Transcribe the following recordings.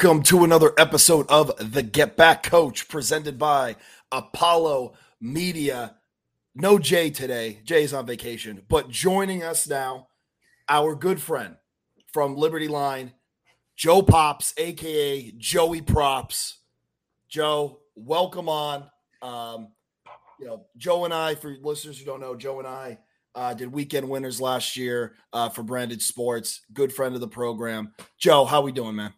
Welcome to another episode of the Get Back Coach presented by Apollo Media. No Jay today. Jay's on vacation, but joining us now, our good friend from Liberty Line, Joe Pops, aka Joey Props. Joe, welcome on. Um, you know, Joe and I, for listeners who don't know, Joe and I uh, did weekend winners last year uh, for Branded Sports. Good friend of the program. Joe, how we doing, man?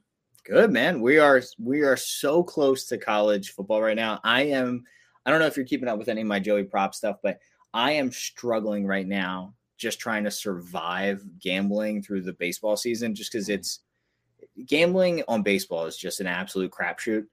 Good man. We are we are so close to college football right now. I am I don't know if you're keeping up with any of my Joey prop stuff, but I am struggling right now just trying to survive gambling through the baseball season just because it's gambling on baseball is just an absolute crapshoot.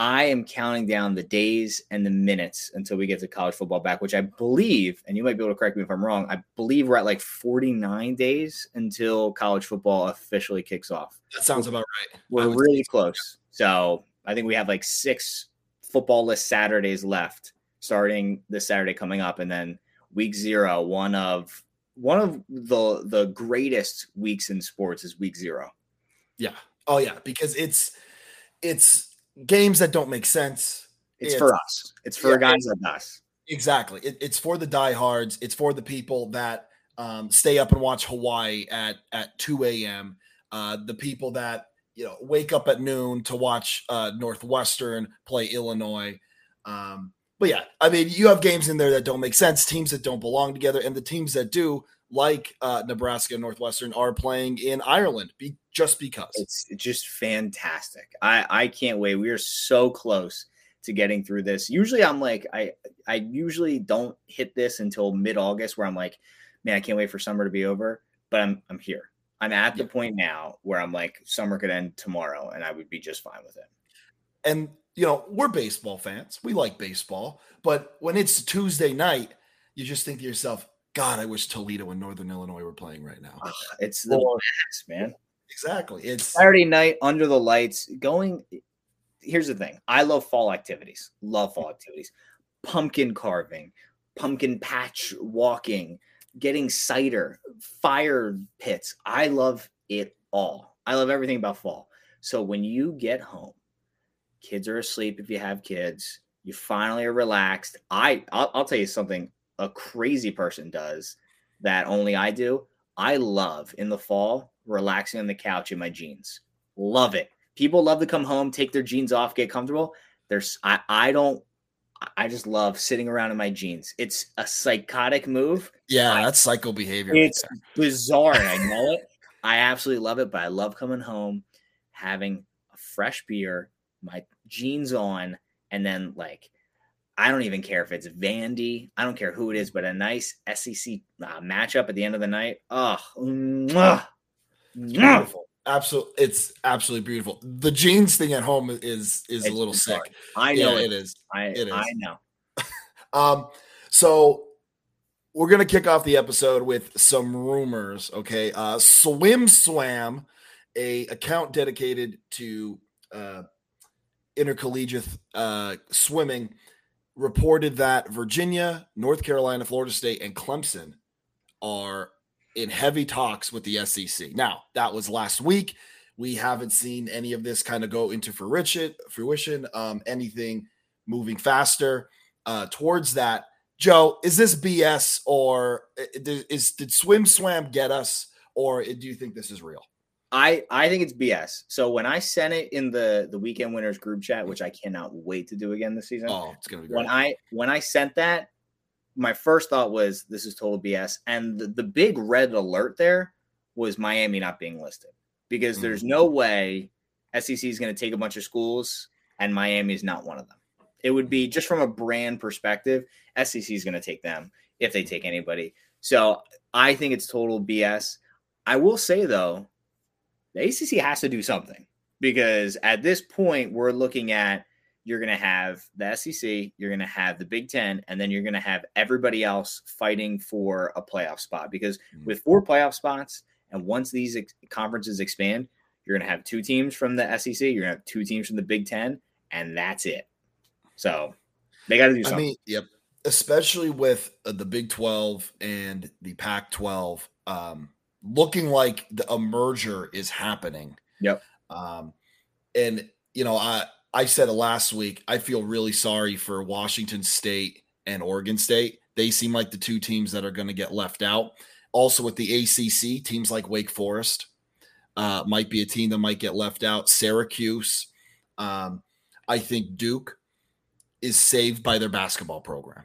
I am counting down the days and the minutes until we get to college football back, which I believe, and you might be able to correct me if I'm wrong, I believe we're at like 49 days until college football officially kicks off. That sounds about right. We're really close. So I think we have like six football list Saturdays left, starting this Saturday coming up, and then week zero, one of one of the the greatest weeks in sports is week zero. Yeah. Oh yeah, because it's it's games that don't make sense. It's, it's for us. It's for yeah, guys like us. Exactly. It, it's for the diehards. It's for the people that um, stay up and watch Hawaii at at 2 a.m. Uh, the people that you know wake up at noon to watch uh, Northwestern play Illinois. Um, but yeah, I mean, you have games in there that don't make sense, teams that don't belong together, and the teams that do, like uh, Nebraska and Northwestern, are playing in Ireland be, just because. It's just fantastic. I I can't wait. We are so close to getting through this. Usually, I'm like, I I usually don't hit this until mid August, where I'm like, man, I can't wait for summer to be over. But I'm I'm here. I'm at the point now where I'm like, summer could end tomorrow, and I would be just fine with it. And you know, we're baseball fans. We like baseball, but when it's Tuesday night, you just think to yourself, God, I wish Toledo and Northern Illinois were playing right now. Ah, it's the best, man. Exactly. It's Saturday night under the lights. Going. Here's the thing. I love fall activities. Love fall activities. Pumpkin carving, pumpkin patch walking, getting cider, fire pits. I love it all. I love everything about fall. So when you get home, kids are asleep if you have kids, you finally are relaxed. I I'll, I'll tell you something a crazy person does that only I do. I love in the fall relaxing on the couch in my jeans. Love it. People love to come home, take their jeans off, get comfortable. There's I I don't I just love sitting around in my jeans. It's a psychotic move. Yeah, I, that's psycho behavior. It's right bizarre, I know it. I absolutely love it, but I love coming home, having a fresh beer, my jeans on, and then like I don't even care if it's Vandy. I don't care who it is, but a nice SEC uh, matchup at the end of the night. Oh, mwah, beautiful. Absolutely, it's absolutely beautiful. The jeans thing at home is is it's a little sick. I know yeah, it is. I it is. I know. um, so we're gonna kick off the episode with some rumors. Okay, uh, Swim Swam, a account dedicated to uh, intercollegiate uh, swimming reported that Virginia, North Carolina, Florida State, and Clemson are in heavy talks with the SEC. Now, that was last week. We haven't seen any of this kind of go into fruition, um, anything moving faster uh, towards that. Joe, is this BS or is did Swim Swam get us, or do you think this is real? I I think it's BS. So when I sent it in the the weekend winners group chat, which I cannot wait to do again this season. Oh, it's gonna be great. When I when I sent that, my first thought was this is total BS, and the, the big red alert there was Miami not being listed because mm-hmm. there's no way SEC is going to take a bunch of schools and Miami is not one of them. It would be just from a brand perspective, SEC is going to take them if they take anybody. So I think it's total BS. I will say though, the ACC has to do something because at this point, we're looking at you're going to have the SEC, you're going to have the Big Ten, and then you're going to have everybody else fighting for a playoff spot. Because mm-hmm. with four playoff spots, and once these ex- conferences expand, you're going to have two teams from the SEC, you're going to have two teams from the Big Ten, and that's it. So they got to do something. I mean, yep. Especially with uh, the Big 12 and the Pac 12. Um, looking like the, a merger is happening. Yep. Um, and you know, I I said it last week. I feel really sorry for Washington State and Oregon State. They seem like the two teams that are going to get left out. Also, with the ACC, teams like Wake Forest uh, might be a team that might get left out. Syracuse, um, I think Duke is saved by their basketball program,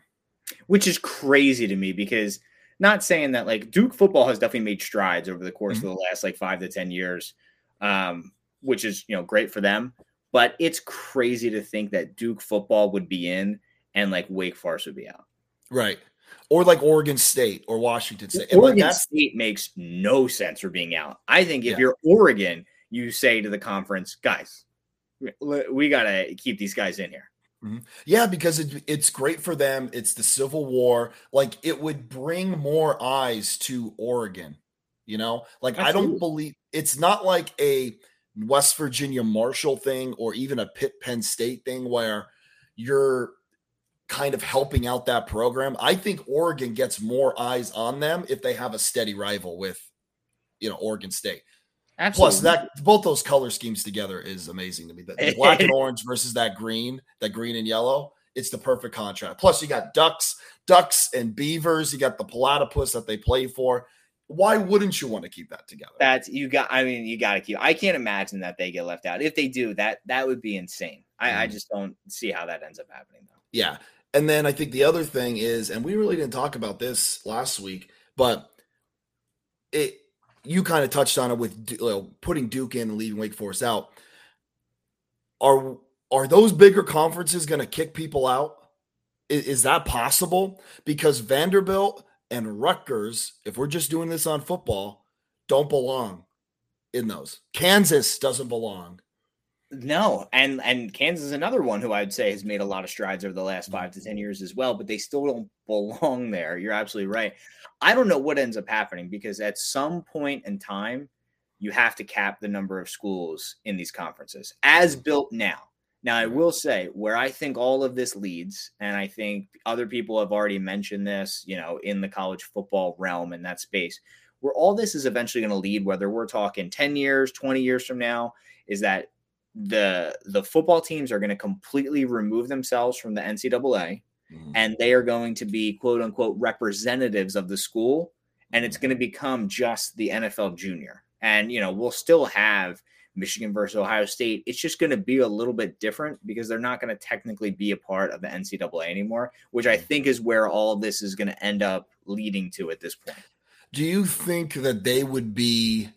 which is crazy to me because not saying that like Duke football has definitely made strides over the course mm-hmm. of the last like five to ten years, um, which is you know great for them. But it's crazy to think that Duke football would be in and like Wake Forest would be out. Right. Or like Oregon State or Washington State. Oregon like State makes no sense for being out. I think if yeah. you're Oregon, you say to the conference, guys, we got to keep these guys in here. Mm-hmm. Yeah, because it, it's great for them. It's the Civil War. Like it would bring more eyes to Oregon. You know, like Absolutely. I don't believe it's not like a West Virginia Marshall thing or even a Pitt Penn State thing where you're kind of helping out that program. I think Oregon gets more eyes on them if they have a steady rival with, you know, Oregon State. Absolutely. Plus, that both those color schemes together is amazing to me. The, the black and orange versus that green, that green and yellow, it's the perfect contrast. Plus, you got ducks, ducks and beavers. You got the platypus that they play for. Why wouldn't you want to keep that together? That's you got. I mean, you got to keep. I can't imagine that they get left out. If they do, that that would be insane. I, mm. I just don't see how that ends up happening though. Yeah, and then I think the other thing is, and we really didn't talk about this last week, but it you kind of touched on it with you know, putting Duke in and leaving Wake Forest out. Are are those bigger conferences going to kick people out? Is, is, that possible? Because Vanderbilt and Rutgers, if we're just doing this on football, don't belong in those. Kansas doesn't belong. No, and and Kansas is another one who I'd say has made a lot of strides over the last five to ten mm-hmm. years as well, but they still don't belong there. You're absolutely right. I don't know what ends up happening because at some point in time, you have to cap the number of schools in these conferences as mm-hmm. built now. Now, I mm-hmm. will say where I think all of this leads, and I think other people have already mentioned this, you know, in the college football realm in that space, where all this is eventually going to lead, whether we're talking 10 years, 20 years from now, is that the the football teams are going to completely remove themselves from the NCAA mm-hmm. and they are going to be quote unquote representatives of the school and it's mm-hmm. going to become just the NFL junior. And you know, we'll still have Michigan versus Ohio State. It's just going to be a little bit different because they're not going to technically be a part of the NCAA anymore, which I mm-hmm. think is where all this is going to end up leading to at this point. Do you think that they would be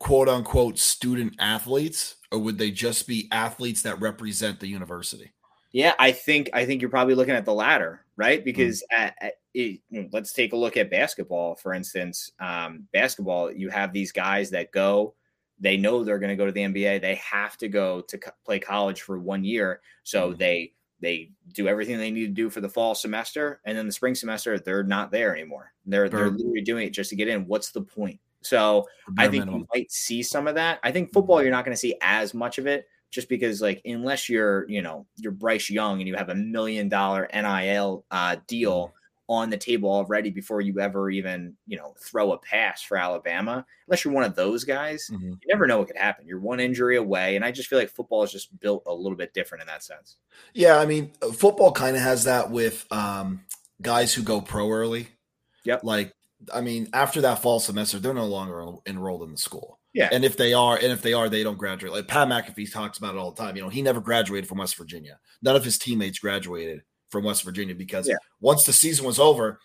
quote unquote student athletes or would they just be athletes that represent the university? Yeah, I think I think you're probably looking at the latter, right? Mm. Because mm. at, at it, let's take a look at basketball, for instance. Um, basketball, you have these guys that go, they know they're going to go to the NBA. They have to go to co- play college for one year, so mm. they they do everything they need to do for the fall semester, and then the spring semester they're not there anymore. They're they're literally doing it just to get in. What's the point? So I think minimum. you might see some of that. I think football, you're not going to see as much of it just because, like, unless you're, you know, you're Bryce Young and you have a million dollar NIL uh, deal mm-hmm. on the table already before you ever even, you know, throw a pass for Alabama, unless you're one of those guys, mm-hmm. you never know what could happen. You're one injury away. And I just feel like football is just built a little bit different in that sense. Yeah. I mean, football kind of has that with um, guys who go pro early. Yep. Like I mean, after that fall semester, they're no longer enrolled in the school. Yeah. And if they are, and if they are, they don't graduate. Like Pat McAfee talks about it all the time. You know, he never graduated from West Virginia. None of his teammates graduated from West Virginia because yeah. once the season was over,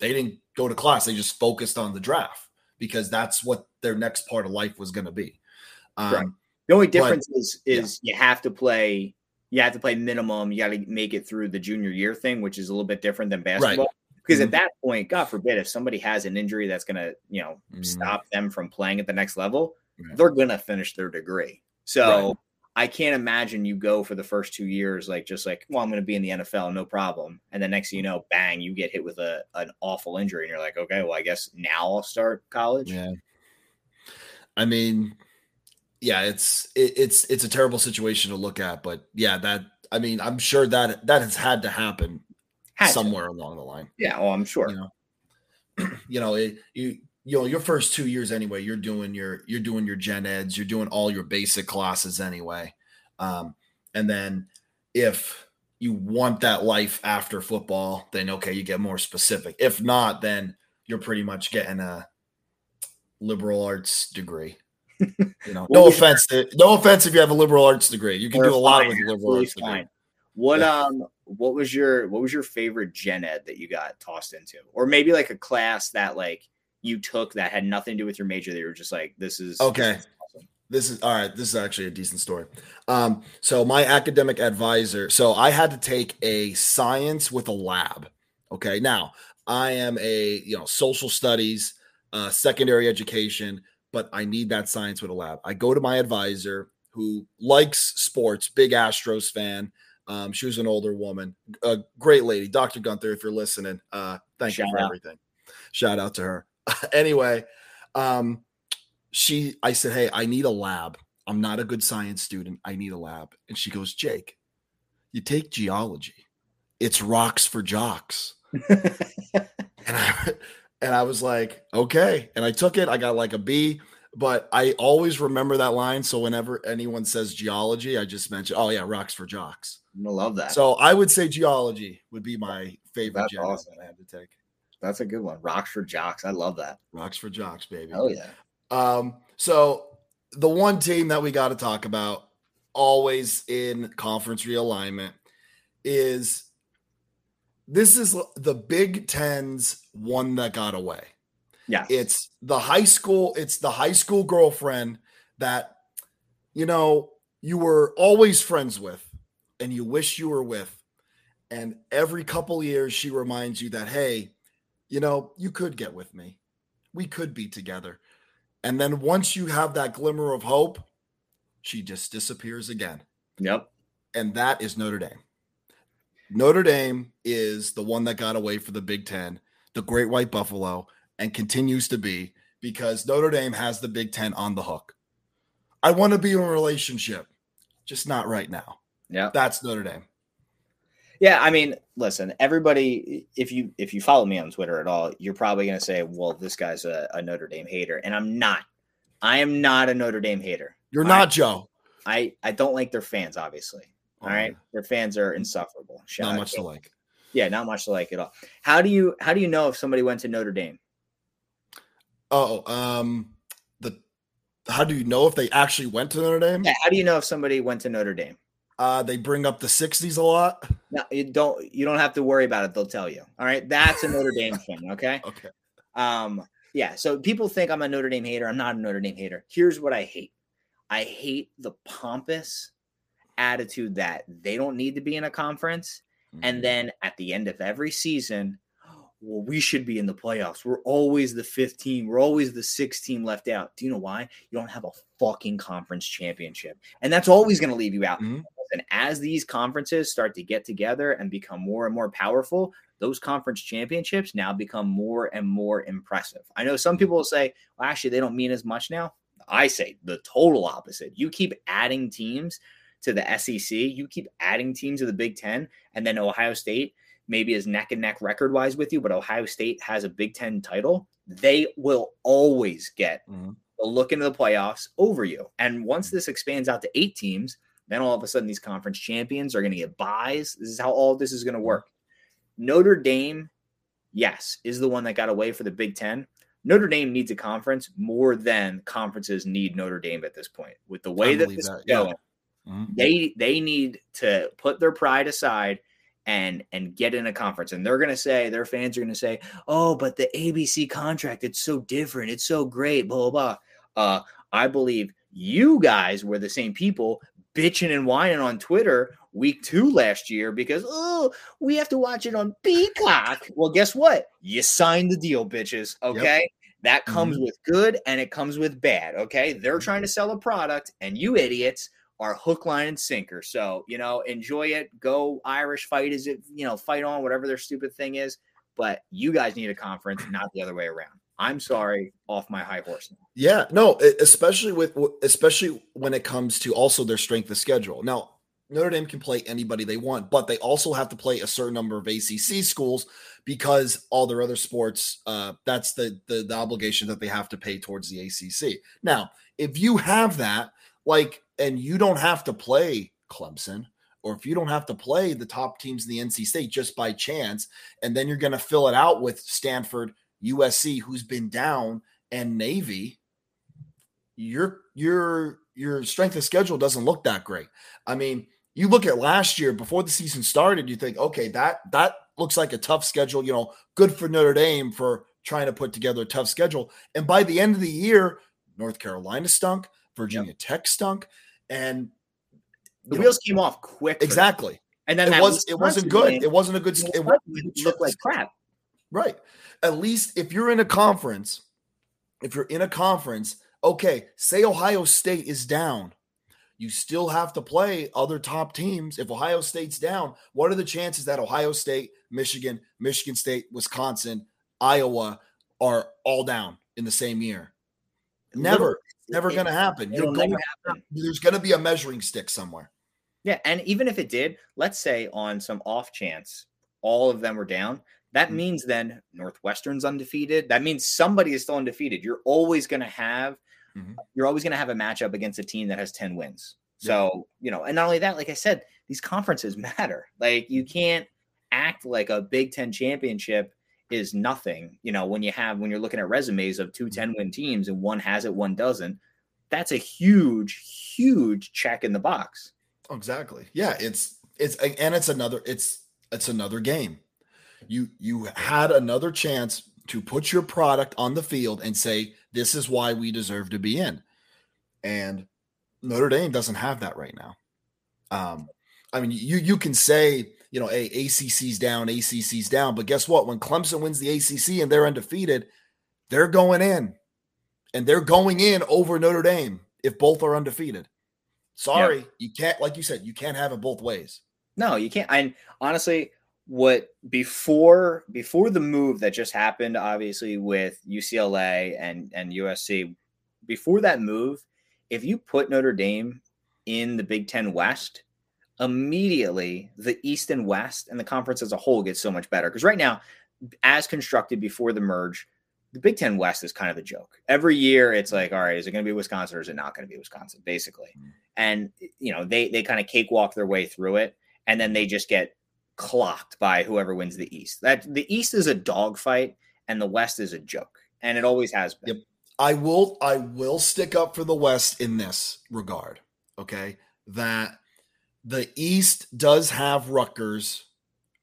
they didn't go to class. They just focused on the draft because that's what their next part of life was going to be. Um, right. The only difference but, is is yeah. you have to play you have to play minimum. You got to make it through the junior year thing, which is a little bit different than basketball. Right. Because mm-hmm. at that point, God forbid, if somebody has an injury that's going to, you know, mm-hmm. stop them from playing at the next level, right. they're going to finish their degree. So right. I can't imagine you go for the first two years like just like, well, I'm going to be in the NFL, no problem. And then next thing you know, bang, you get hit with a an awful injury, and you're like, okay, well, I guess now I'll start college. Yeah. I mean, yeah, it's it, it's it's a terrible situation to look at, but yeah, that I mean, I'm sure that that has had to happen somewhere along the line. Yeah, well, I'm sure. You know, you know it, you you know your first two years anyway you're doing your you're doing your gen eds you're doing all your basic classes anyway um, and then if you want that life after football then okay you get more specific if not then you're pretty much getting a liberal arts degree you know no offense to, no offense if you have a liberal arts degree you can do a lot with liberal arts degree. what yeah. um what was your what was your favorite gen ed that you got tossed into or maybe like a class that like you took that had nothing to do with your major that you were just like, this is okay. This is, awesome. this is all right. This is actually a decent story. Um, so my academic advisor, so I had to take a science with a lab. Okay. Now I am a you know social studies, uh, secondary education, but I need that science with a lab. I go to my advisor who likes sports, big Astros fan. Um, she was an older woman, a great lady, Dr. Gunther. If you're listening, uh, thank Shout you for out. everything. Shout out to her. anyway, um, she, I said, Hey, I need a lab. I'm not a good science student. I need a lab. And she goes, Jake, you take geology. It's rocks for jocks. and I and I was like, okay. And I took it. I got like a B, but I always remember that line. So whenever anyone says geology, I just mention, oh yeah, rocks for jocks. I love that. So I would say geology would be my favorite That's awesome. that I had to take. That's a good one. Rocks for jocks. I love that. Rocks for jocks, baby. Oh yeah. Um, so the one team that we got to talk about always in conference realignment is this is the Big Ten's one that got away. Yeah. It's the high school, it's the high school girlfriend that, you know, you were always friends with and you wish you were with. And every couple years, she reminds you that, hey, you know, you could get with me. We could be together. And then once you have that glimmer of hope, she just disappears again. Yep. And that is Notre Dame. Notre Dame is the one that got away for the Big Ten, the Great White Buffalo, and continues to be because Notre Dame has the Big Ten on the hook. I want to be in a relationship, just not right now. Yeah. That's Notre Dame. Yeah, I mean, listen, everybody, if you if you follow me on Twitter at all, you're probably going to say, "Well, this guy's a, a, Notre Dame hater," and I'm not. I am not a Notre Dame hater. You're not, Joe. I I don't like their fans, obviously. Oh, all right, yeah. their fans are insufferable. Shout not much to like. Yeah, not much to like at all. How do you how do you know if somebody went to Notre Dame? Oh, um, the how do you know if they actually went to Notre Dame? Yeah, how do you know if somebody went to Notre Dame? Uh, they bring up the 60s a lot. No, you don't you don't have to worry about it. They'll tell you. All right. That's a Notre Dame thing. Okay. Okay. Um, yeah. So people think I'm a Notre Dame hater. I'm not a Notre Dame hater. Here's what I hate. I hate the pompous attitude that they don't need to be in a conference. Mm-hmm. And then at the end of every season, well, we should be in the playoffs. We're always the fifth team. We're always the sixth team left out. Do you know why? You don't have a fucking conference championship. And that's always going to leave you out. Mm-hmm. And as these conferences start to get together and become more and more powerful, those conference championships now become more and more impressive. I know some people will say, well, actually, they don't mean as much now. I say the total opposite. You keep adding teams to the SEC, you keep adding teams to the Big Ten, and then Ohio State maybe is neck and neck record wise with you, but Ohio State has a Big Ten title, they will always get mm-hmm. a look into the playoffs over you. And once this expands out to eight teams, then all of a sudden these conference champions are going to get buys. This is how all this is going to mm-hmm. work. Notre Dame, yes, is the one that got away for the Big Ten. Notre Dame needs a conference more than conferences need Notre Dame at this point. With the way that this that. is going, yeah. mm-hmm. they they need to put their pride aside and and get in a conference and they're going to say their fans are going to say oh but the abc contract it's so different it's so great blah blah blah. Uh i believe you guys were the same people bitching and whining on twitter week two last year because oh we have to watch it on peacock. Well guess what? You signed the deal bitches okay? Yep. that comes mm-hmm. with good and it comes with bad okay? They're trying to sell a product and you idiots are hook, line, and sinker. So, you know, enjoy it. Go Irish fight is it, you know, fight on, whatever their stupid thing is. But you guys need a conference, not the other way around. I'm sorry, off my high horse now. Yeah, no, especially with especially when it comes to also their strength of schedule. Now, Notre Dame can play anybody they want, but they also have to play a certain number of ACC schools because all their other sports, uh, that's the, the the obligation that they have to pay towards the ACC. Now, if you have that, like, and you don't have to play Clemson, or if you don't have to play the top teams in the NC State just by chance, and then you're going to fill it out with Stanford, USC, who's been down, and Navy, your your your strength of schedule doesn't look that great. I mean, you look at last year before the season started, you think, okay, that that looks like a tough schedule. You know, good for Notre Dame for trying to put together a tough schedule. And by the end of the year, North Carolina stunk, Virginia yep. Tech stunk, and the wheels know, came off quick. Exactly. And then it was it wasn't good. Game, it wasn't a good. It, it looked like crap. Right. At least if you're in a conference, if you're in a conference, okay, say Ohio State is down, you still have to play other top teams. If Ohio State's down, what are the chances that Ohio State, Michigan, Michigan State, Wisconsin, Iowa are all down in the same year? Never, never going to happen. You're going happen. There's going to be a measuring stick somewhere. Yeah, and even if it did, let's say on some off chance all of them were down, that mm-hmm. means then Northwestern's undefeated. That means somebody is still undefeated. You're always going to have mm-hmm. you're always going to have a matchup against a team that has 10 wins. So, yeah. you know, and not only that, like I said, these conferences matter. Like you can't act like a Big 10 championship is nothing. You know, when you have when you're looking at resumes of two 10 win teams and one has it, one doesn't, that's a huge, huge check in the box. Exactly. Yeah, it's it's and it's another it's it's another game. You you had another chance to put your product on the field and say this is why we deserve to be in. And Notre Dame doesn't have that right now. Um, I mean, you you can say you know, a ACC's down, ACC's down, but guess what? When Clemson wins the ACC and they're undefeated, they're going in, and they're going in over Notre Dame if both are undefeated. Sorry, you can't, like you said, you can't have it both ways. No, you can't. And honestly, what before before the move that just happened, obviously with UCLA and and USC, before that move, if you put Notre Dame in the Big Ten West, immediately the East and West and the conference as a whole gets so much better. Because right now, as constructed before the merge, the Big Ten West is kind of a joke. Every year, it's like, all right, is it going to be Wisconsin or is it not going to be Wisconsin, basically? Mm-hmm. And you know, they they kind of cakewalk their way through it, and then they just get clocked by whoever wins the East. That the East is a dogfight, and the West is a joke, and it always has been. Yep. I will I will stick up for the West in this regard. Okay, that the East does have Rutgers,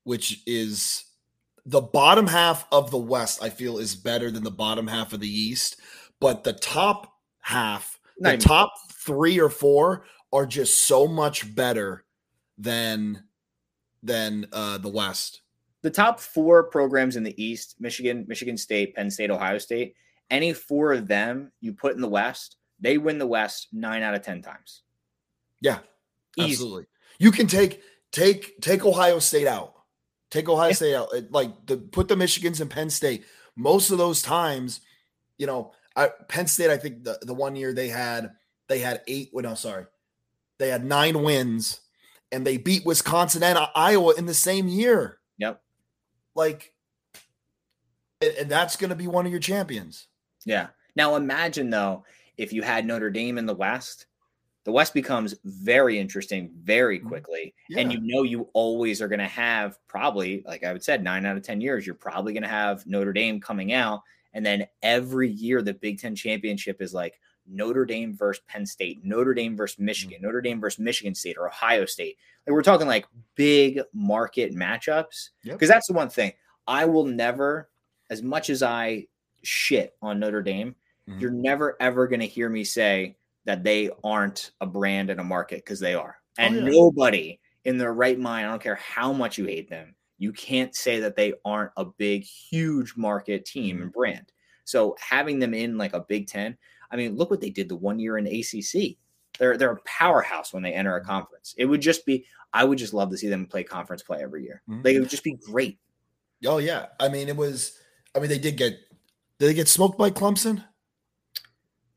which is the bottom half of the West, I feel is better than the bottom half of the East. But the top half, the top three or four are just so much better than than uh, the West. The top four programs in the East, Michigan, Michigan State, Penn State, Ohio State, any four of them you put in the West, they win the West nine out of ten times. Yeah, Easy. absolutely. You can take take take Ohio State out. Take Ohio State out. Like the put the Michigans and Penn State. Most of those times, you know, I, Penn State. I think the the one year they had they had eight. Well, no, sorry, they had nine wins, and they beat Wisconsin and Iowa in the same year. Yep. Like, and, and that's going to be one of your champions. Yeah. Now imagine though if you had Notre Dame in the West the West becomes very interesting very mm-hmm. quickly. Yeah. And you know, you always are going to have probably, like I would said, nine out of 10 years, you're probably going to have Notre Dame coming out. And then every year, the Big Ten championship is like Notre Dame versus Penn State, Notre Dame versus Michigan, mm-hmm. Notre Dame versus Michigan State or Ohio State. Like we're talking like big market matchups. Because yep. that's the one thing I will never, as much as I shit on Notre Dame, mm-hmm. you're never ever going to hear me say, that they aren't a brand in a market because they are. Oh, and oh, yeah. nobody in their right mind, I don't care how much you hate them, you can't say that they aren't a big, huge market team mm-hmm. and brand. So having them in like a Big Ten, I mean, look what they did the one year in ACC. They're they're a powerhouse when they enter a mm-hmm. conference. It would just be, I would just love to see them play conference play every year. Mm-hmm. They would just be great. Oh yeah, I mean, it was. I mean, they did get. Did they get smoked by Clemson?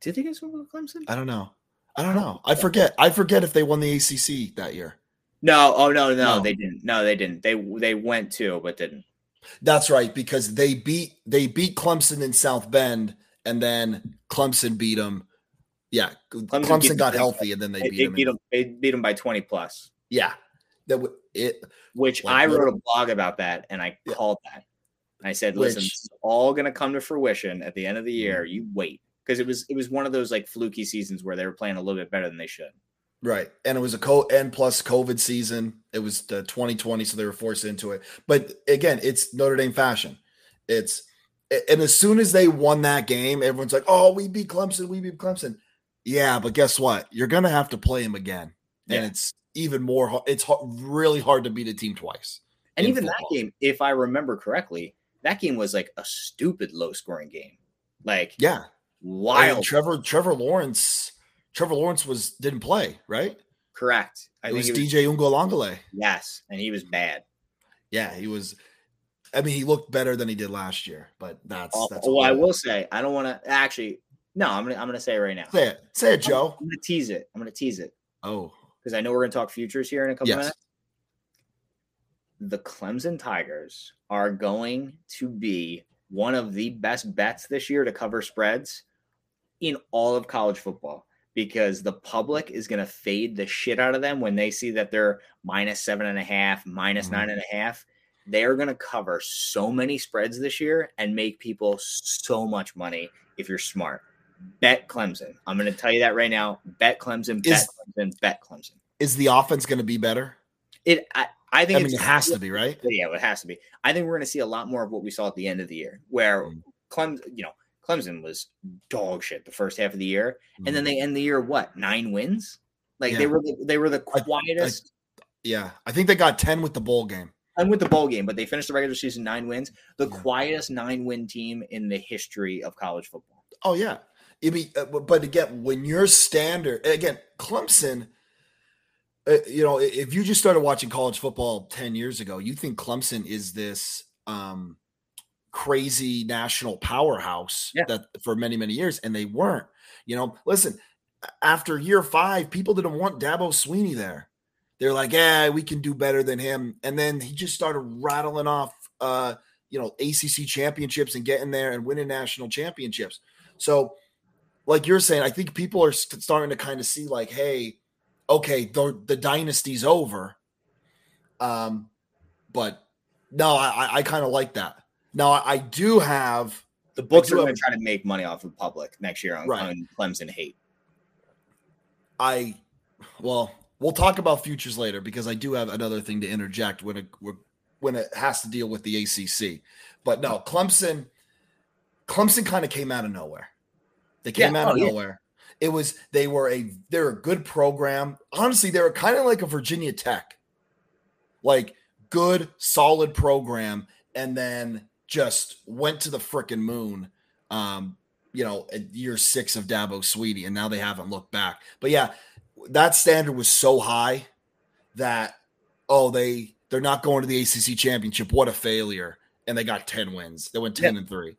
Did they get smoked by Clemson? I don't know. I don't know. I forget. I forget if they won the ACC that year. No, oh no, no, No. they didn't. No, they didn't. They they went to, but didn't. That's right, because they beat they beat Clemson in South Bend, and then Clemson beat them. Yeah, Clemson, beat got them. healthy, and then they They, beat they them. beat them. They beat them by twenty plus, Yeah, that w- it. which Like I wrote a blog about that, and I Yeah. called that. And I said, "Listen, Which- this is all going to come to fruition at the end of the year. Mm. You wait." Because it was it was one of those like fluky seasons where they were playing a little bit better than they should. Right. And it was a co and plus COVID season. It was the 2020, so they were forced into it. But again, it's Notre Dame fashion. It's and as soon as they won that game, everyone's like, "Oh, we beat Clemson. We beat Clemson." Yeah, but guess what? You're gonna have to play them again, Yeah. and it's even more. It's really hard to beat a team twice. And even football. that game, if I remember correctly, that game was like a stupid low scoring game. Like Yeah, Wild. Trevor Trevor Lawrence. Trevor Lawrence was didn't play right. Correct. I it think was it was DJ Uiagalelei. yes, and he was bad. Yeah, he was. I mean, he looked better than he did last year, but that's Oh, that's. Oh, well, all. I will say I don't want to actually. No, I'm gonna I'm gonna say it right now. Say it. Say it, Joe. I'm gonna tease it. I'm gonna tease it Oh, because I know we're gonna talk futures here in a couple Yes. minutes. The Clemson Tigers are going to be one of the best bets this year to cover spreads in all of college football because the public is going to fade the shit out of them when they see that they're minus seven and a half, minus Mhm. nine and a half. They are going to cover so many spreads this year and make people so much money if you're smart. Bet Clemson. I'm going to tell you that right now. Bet Clemson. Bet Is- Clemson. Bet Clemson. is the offense going to be better? It. I, I think I mean, it has to be, right? Yeah, it has to be. I think we're going to see a lot more of what we saw at the end of the year, where Mm. Clemson, you know, Clemson was dog shit the first half of the year, and Mm-hmm. then they end the year what nine wins? Like they were the, they were the I- quietest. Yeah, I think they got ten with the bowl game. and with the bowl game, but they finished the regular season nine wins, the Yeah. quietest nine win team in the history of college football. Oh yeah, I mean, uh, but- but again, when your standard again, Clemson. Uh, you know, if you just started watching college football ten years ago, you think Clemson is this um, crazy national powerhouse Yeah. that for many many years, and they weren't. You know, listen, after year five, people didn't want Dabo Swinney there. They're like, yeah, we can do better than him. And then he just started rattling off, uh, you know, ACC championships and getting there and winning national championships. So, like you're saying, I think people are st- starting to kind of see, like, hey, okay, the, the dynasty's over. Um, but no, I, I- I kind of like that. Now, I, do have The books are going have- to try to make money off of public next year on, Right. on Clemson hate. I well, we'll talk about futures later because I do have another thing to interject when it when it has to deal with the ACC. But no, Clemson Clemson kind of came out of nowhere. They came Yeah, out oh, of yeah. nowhere. It was they were a they're a good program. Honestly, they were kind of like a Virginia Tech. Like good, solid program and then just went to the frickin' moon. Um, you know, year six of Dabo Swinney, and now they haven't looked back. But yeah, that standard was so high that oh, they they're not going to the ACC championship. What a failure! And they got ten wins. They went ten and three.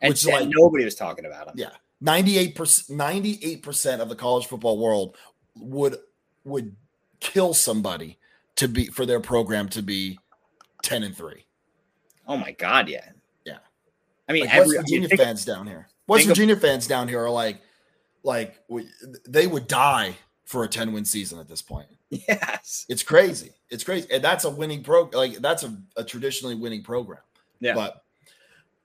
And, Which is and like- nobody was talking about them. Yeah, ninety eight percent, ninety eight percent of the college football world would would kill somebody to be for their program to be ten and three. Oh my god, yeah. I mean, Like every, West Virginia think- fans down here. West think of- Virginia fans down here are like, like they would die for a ten win season at this point. yes. It's crazy. It's crazy, and that's a winning pro. Like that's a, a traditionally winning program. Yeah. But,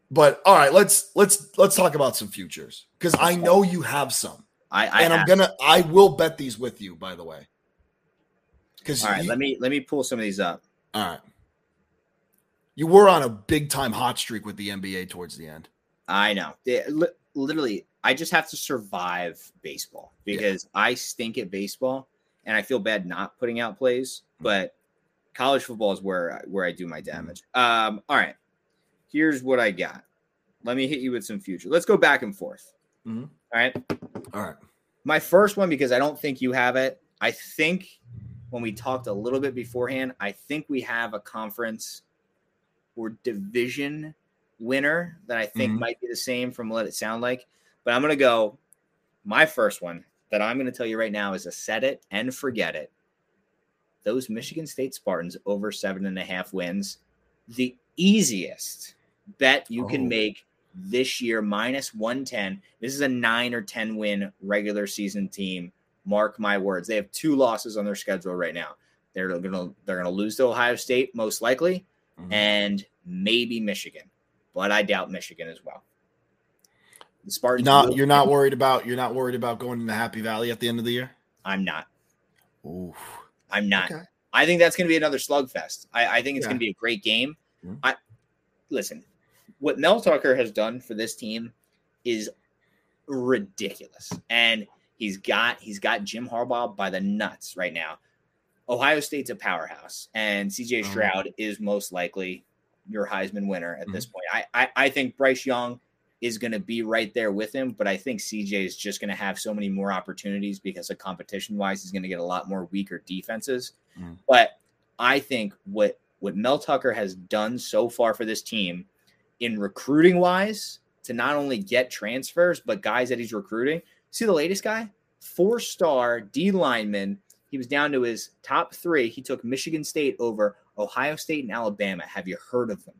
but all right, let's let's let's talk about some futures because I know you have some, I, I and I'm gonna I will bet these with you. By the way, because All right, let me let me pull some of these up. all right. You were on a big time hot streak with the NBA towards the end. I know. Li- literally, I just have to survive baseball because I stink at baseball, and I feel bad not putting out plays. But college football is where I- where I do my damage. Um, all right, here's what I got. Let me hit you with some future. Let's go back and forth. Mhm. All right. All right. My first one, because I don't think you have it. I think when we talked a little bit beforehand, I think we have a conference or division winner that I think Mhm. might be the same from what it sound like. But I'm gonna go. My first one that I'm gonna tell you right now is a set it and forget it. those Michigan State Spartans over seven and a half wins, the easiest bet you can Oh. make this year minus 110. This is a nine or 10 win regular season team. Mark my words. They have two losses on their schedule right now. They're gonna they're gonna lose to Ohio State most likely, Mhm. and maybe Michigan, but I doubt Michigan as well. The You're Spartans. not will- you're not worried about you're not worried about going into Happy Valley at the end of the year. I'm not. Ooh. I'm not. Okay. I think that's going to be another slugfest. I, I think it's Yeah. going to be a great game. Mhm. I listen. What Mel Tucker has done for this team is ridiculous, and he's got he's got Jim Harbaugh by the nuts right now. Ohio State's a powerhouse, and CJ Mhm. Stroud is most likely your Heisman winner at Mm-hmm. this point. I, I I think Bryce Young is going to be right there with him, but I think CJ is just going to have so many more opportunities because of competition wise, he's going to get a lot more weaker defenses. Mhm. But I think what what Mel Tucker has done so far for this team in recruiting wise to not only get transfers but guys that he's recruiting. See the latest guy, four star D lineman. He was down to his top three. He took Michigan State over Ohio State and Alabama. Have you heard of them?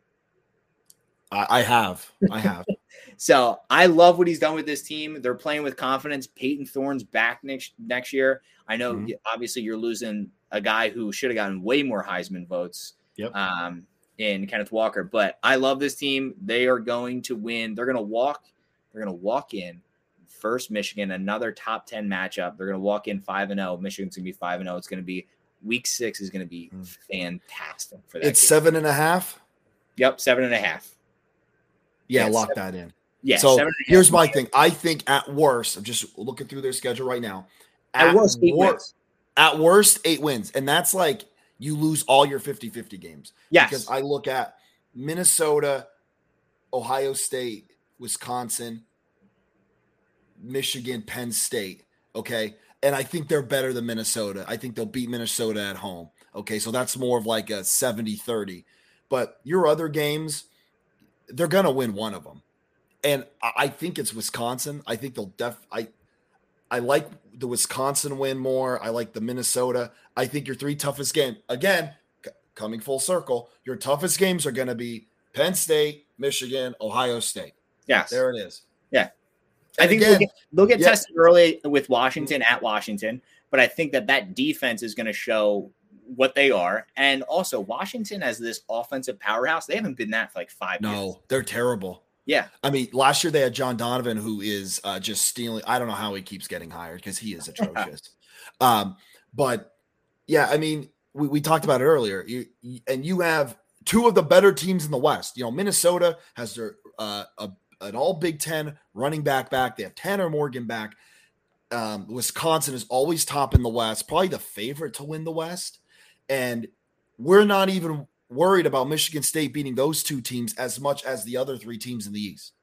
I, I have. I have. So I love what he's done with this team. They're playing with confidence. Payton Thorne's back next next year. I know Mhm. obviously you're losing a guy who should have gotten way more Heisman votes. Yep. Um, in Kenneth Walker, but I love this team. They are going to win. They're going to walk. They're going to walk in first Michigan, another top ten matchup. They're going to walk in five and zero. Michigan's going to be five and zero. It's going to be week six is going to be Mm. fantastic for that. it's game. seven and a half. Yep, seven and a half. Yeah, Yeah, lock seven- that in. Yeah. so seven and a half. here's my thing. I think at worst, I'm just looking through their schedule right now. At worst, eight wor- wins. at worst, eight wins. And that's like you lose all your 50-50 games. Yes. Because I look at Minnesota, Ohio State, Wisconsin, Michigan, Penn State. Okay. And I think they're better than Minnesota. I think they'll beat Minnesota at home. Okay. So that's more of like a 70 30. But your other games, they're going to win one of them. And I think it's Wisconsin. I think they'll def. I, I like the Wisconsin win more. I like the Minnesota. I think your three toughest game again, c- coming full circle, your toughest games are going to be Penn State, Michigan, Ohio State. yes. There it is. Yeah. And I think again, they'll get, they'll get yeah. tested early with Washington at Washington, but I think that that defense is going to show what they are. And also, Washington as this offensive powerhouse, they haven't been that for like five years. no, they're terrible. Yeah. I mean, last year they had John Donovan, who is uh, just stealing. I don't know how he keeps getting hired because he is atrocious. um, but yeah, I mean, we, we talked about it earlier. You, you- and you have two of the better teams in the West. You know, Minnesota has their uh, a, an all Big Ten running back back. They have Tanner Morgan back. Um, Wisconsin is always top in the West, probably the favorite to win the West. And we're not even worried about Michigan State beating those two teams as much as the other three teams in the East.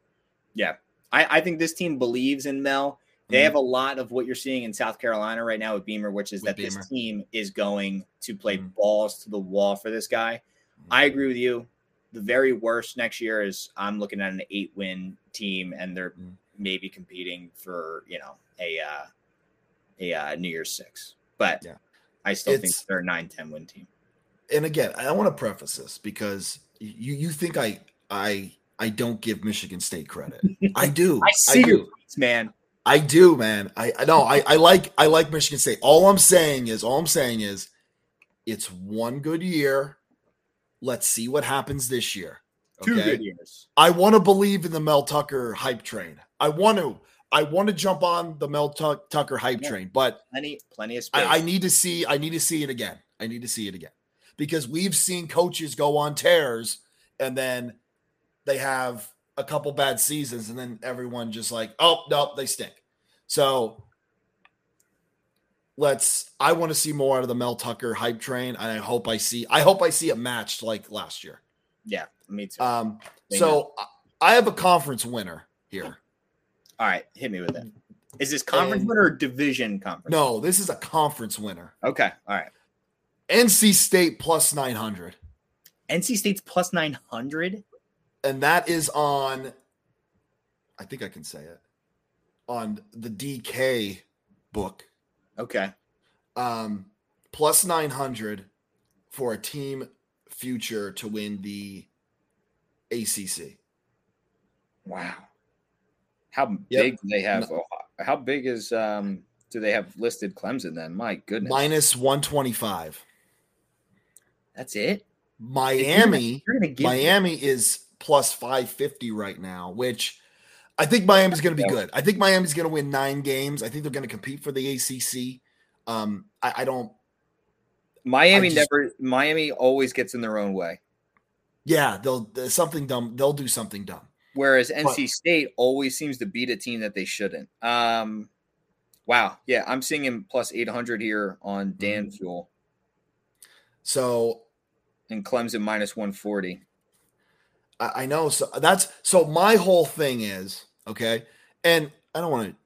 I, I think this team believes in Mel. They Mhm. have a lot of what you're seeing in South Carolina right now with Beamer, which is With that this team is going to play Mhm. balls to the wall for this guy. I agree with you. The very worst next year is I'm looking at an eight win team and they're Mhm. maybe competing for, you know, a uh a uh, New Year's six. But Yeah. I still think they're a 9 10 win team. and again, I want to preface this because you you think I I I don't give Michigan State credit. I do. I see do. your tweets, man. I do, man. I I know I, I like I like Michigan State. All I'm saying is all I'm saying is it's one good year. Let's see what happens this year. Two Okay. good years. I want to believe in the Mel Tucker hype train. I want to. I want to jump on the Mel Tuck Tucker hype Yeah. train, but Plenty, plenty of space. I, I need to see. I need to see it again. I need to see it again because we've seen coaches go on tears and then they have a couple bad seasons and then everyone just like, oh no, they stink. So let's. I want to see more out of the Mel Tucker hype train, and I hope I see. I hope I see it matched like last year. yeah, me too. Um, Amen. so I- I have a conference winner here. All right, hit me with it. Is this conference and- win or division conference? No, this is a conference winner. Okay. All right. NC State plus nine hundred. NC State's plus 900. and that is on i think i can say it on the dk book Okay. um plus 900 for a team future to win the ACC. Wow. How yep. big do they have? No. How big is um do they have listed Clemson then? My goodness. Minus 125. That's it? Miami you're gonna, you're Miami is plus 550 right now, which I think Miami's going to be good. I think Miami's going to win nine games. I think they're going to compete for the ACC. Um, I, I don't. Miami I just, never. Miami always gets in their own way. Yeah, they'll something dumb. They'll do something dumb. Whereas NC but, State always seems to beat a team that they shouldn't. Um, wow. Yeah, I'm seeing him plus 800 here on Dan mm-hmm. Fuel. So, and Clemson minus 140. I, I know. So that's so my whole thing is okay. And I don't want to,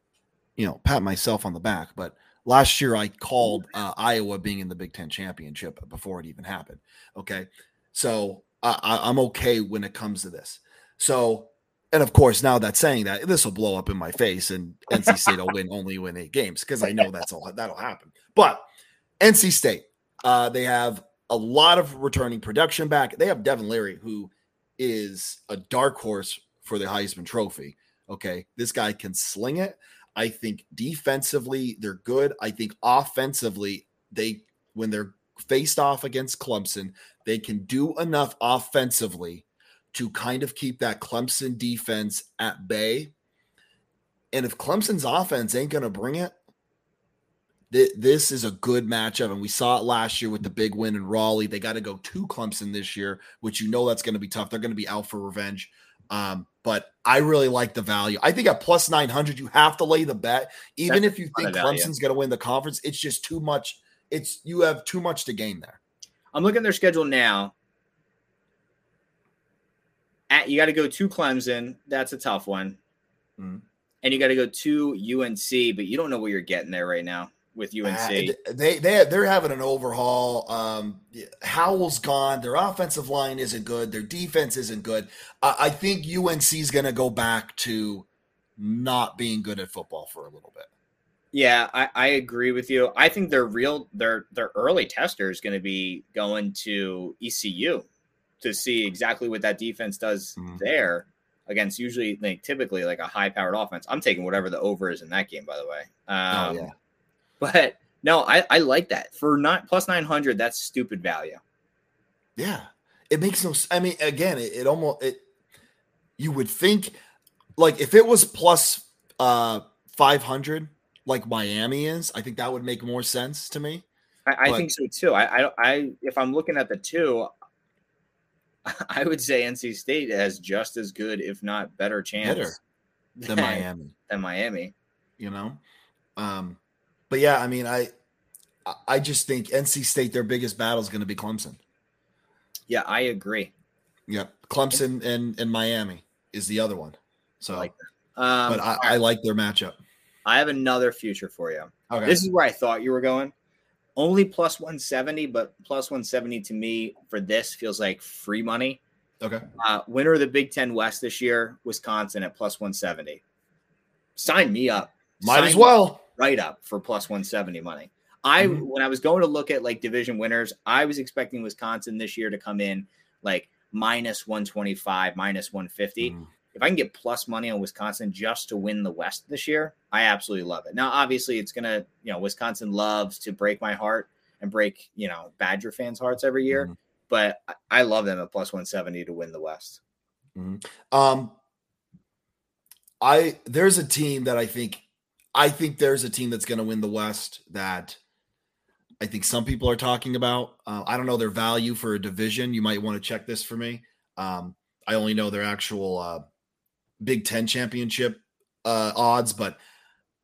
you know, pat myself on the back, but last year I called uh, Iowa being in the Big Ten championship before it even happened. Okay. So I, I'm okay when it comes to this. So, and of course, now that saying that this will blow up in my face and NC State will win only win eight games because I know that's all that'll happen. But NC State, uh, they have a lot of returning production back. They have Devin Leary, who is a dark horse for the Heisman Trophy. Okay, this guy can sling it. I think defensively they're good. I think offensively they when they're faced off against Clemson, they can do enough offensively to kind of keep that Clemson defense at bay. And if Clemson's offense ain't going to bring it, th- this is a good matchup. And we saw it last year with the big win in Raleigh. They got to go to Clemson this year, which you know that's going to be tough. They're going to be out for revenge. Um, but I really like the value. I think at plus 900, you have to lay the bet. Even That's if you think Clemson's going to win the conference, it's just too much. It's you have too much to gain there. I'm looking at their schedule now. At, you got to go to Clemson. That's a tough one. Mm-hmm. And you got to go to UNC, but you don't know what you're getting there right now with UNC. Uh, they they they're having an overhaul. Um, Howell's gone. Their offensive line isn't good. Their defense isn't good. I, I think UNC is going to go back to not being good at football for a little bit. Yeah, I, I agree with you. I think their real their their early tester is going to be going to ECU to see exactly what that defense does mm-hmm. there against usually like typically like a high powered offense. I'm taking whatever the over is in that game, by the way. Oh, um, oh, yeah. But no, I, I like that for not plus 900. That's stupid value. Yeah. It makes no, I mean, again, it, it almost, it, you would think like if it was plus uh 500 like Miami is, I think that would make more sense to me. I, I think so too. I, I, I, if I'm looking at the two, I would say NC State has just as good, if not better, chance better than, than Miami. Than Miami, you know. Um, but yeah, I mean, I I just think NC State their biggest battle is going to be Clemson. Yeah, I agree. Yeah, Clemson and and Miami is the other one. So, I like um, but I, I, like their matchup. I have another future for you. Okay, this is where I thought you were going. Only plus one seventy, but plus one seventy to me for this feels like free money. Okay. Uh, winner of the Big Ten West this year, Wisconsin at plus one seventy. Sign me up. Might Sign as well right up for plus 170 money. I mm-hmm. when I was going to look at like division winners, I was expecting Wisconsin this year to come in like minus 125, minus 150. Mm. If I can get plus money on Wisconsin just to win the West this year, I absolutely love it. Now, obviously, it's gonna, you know, Wisconsin loves to break my heart and break, you know, Badger fans' hearts every year, mm. but I love them at plus 170 to win the West. Mm. Um, I there's a team that I think I think there's a team that's going to win the West that I think some people are talking about. Uh, I don't know their value for a division. You might want to check this for me. Um, I only know their actual uh, Big Ten championship uh, odds, but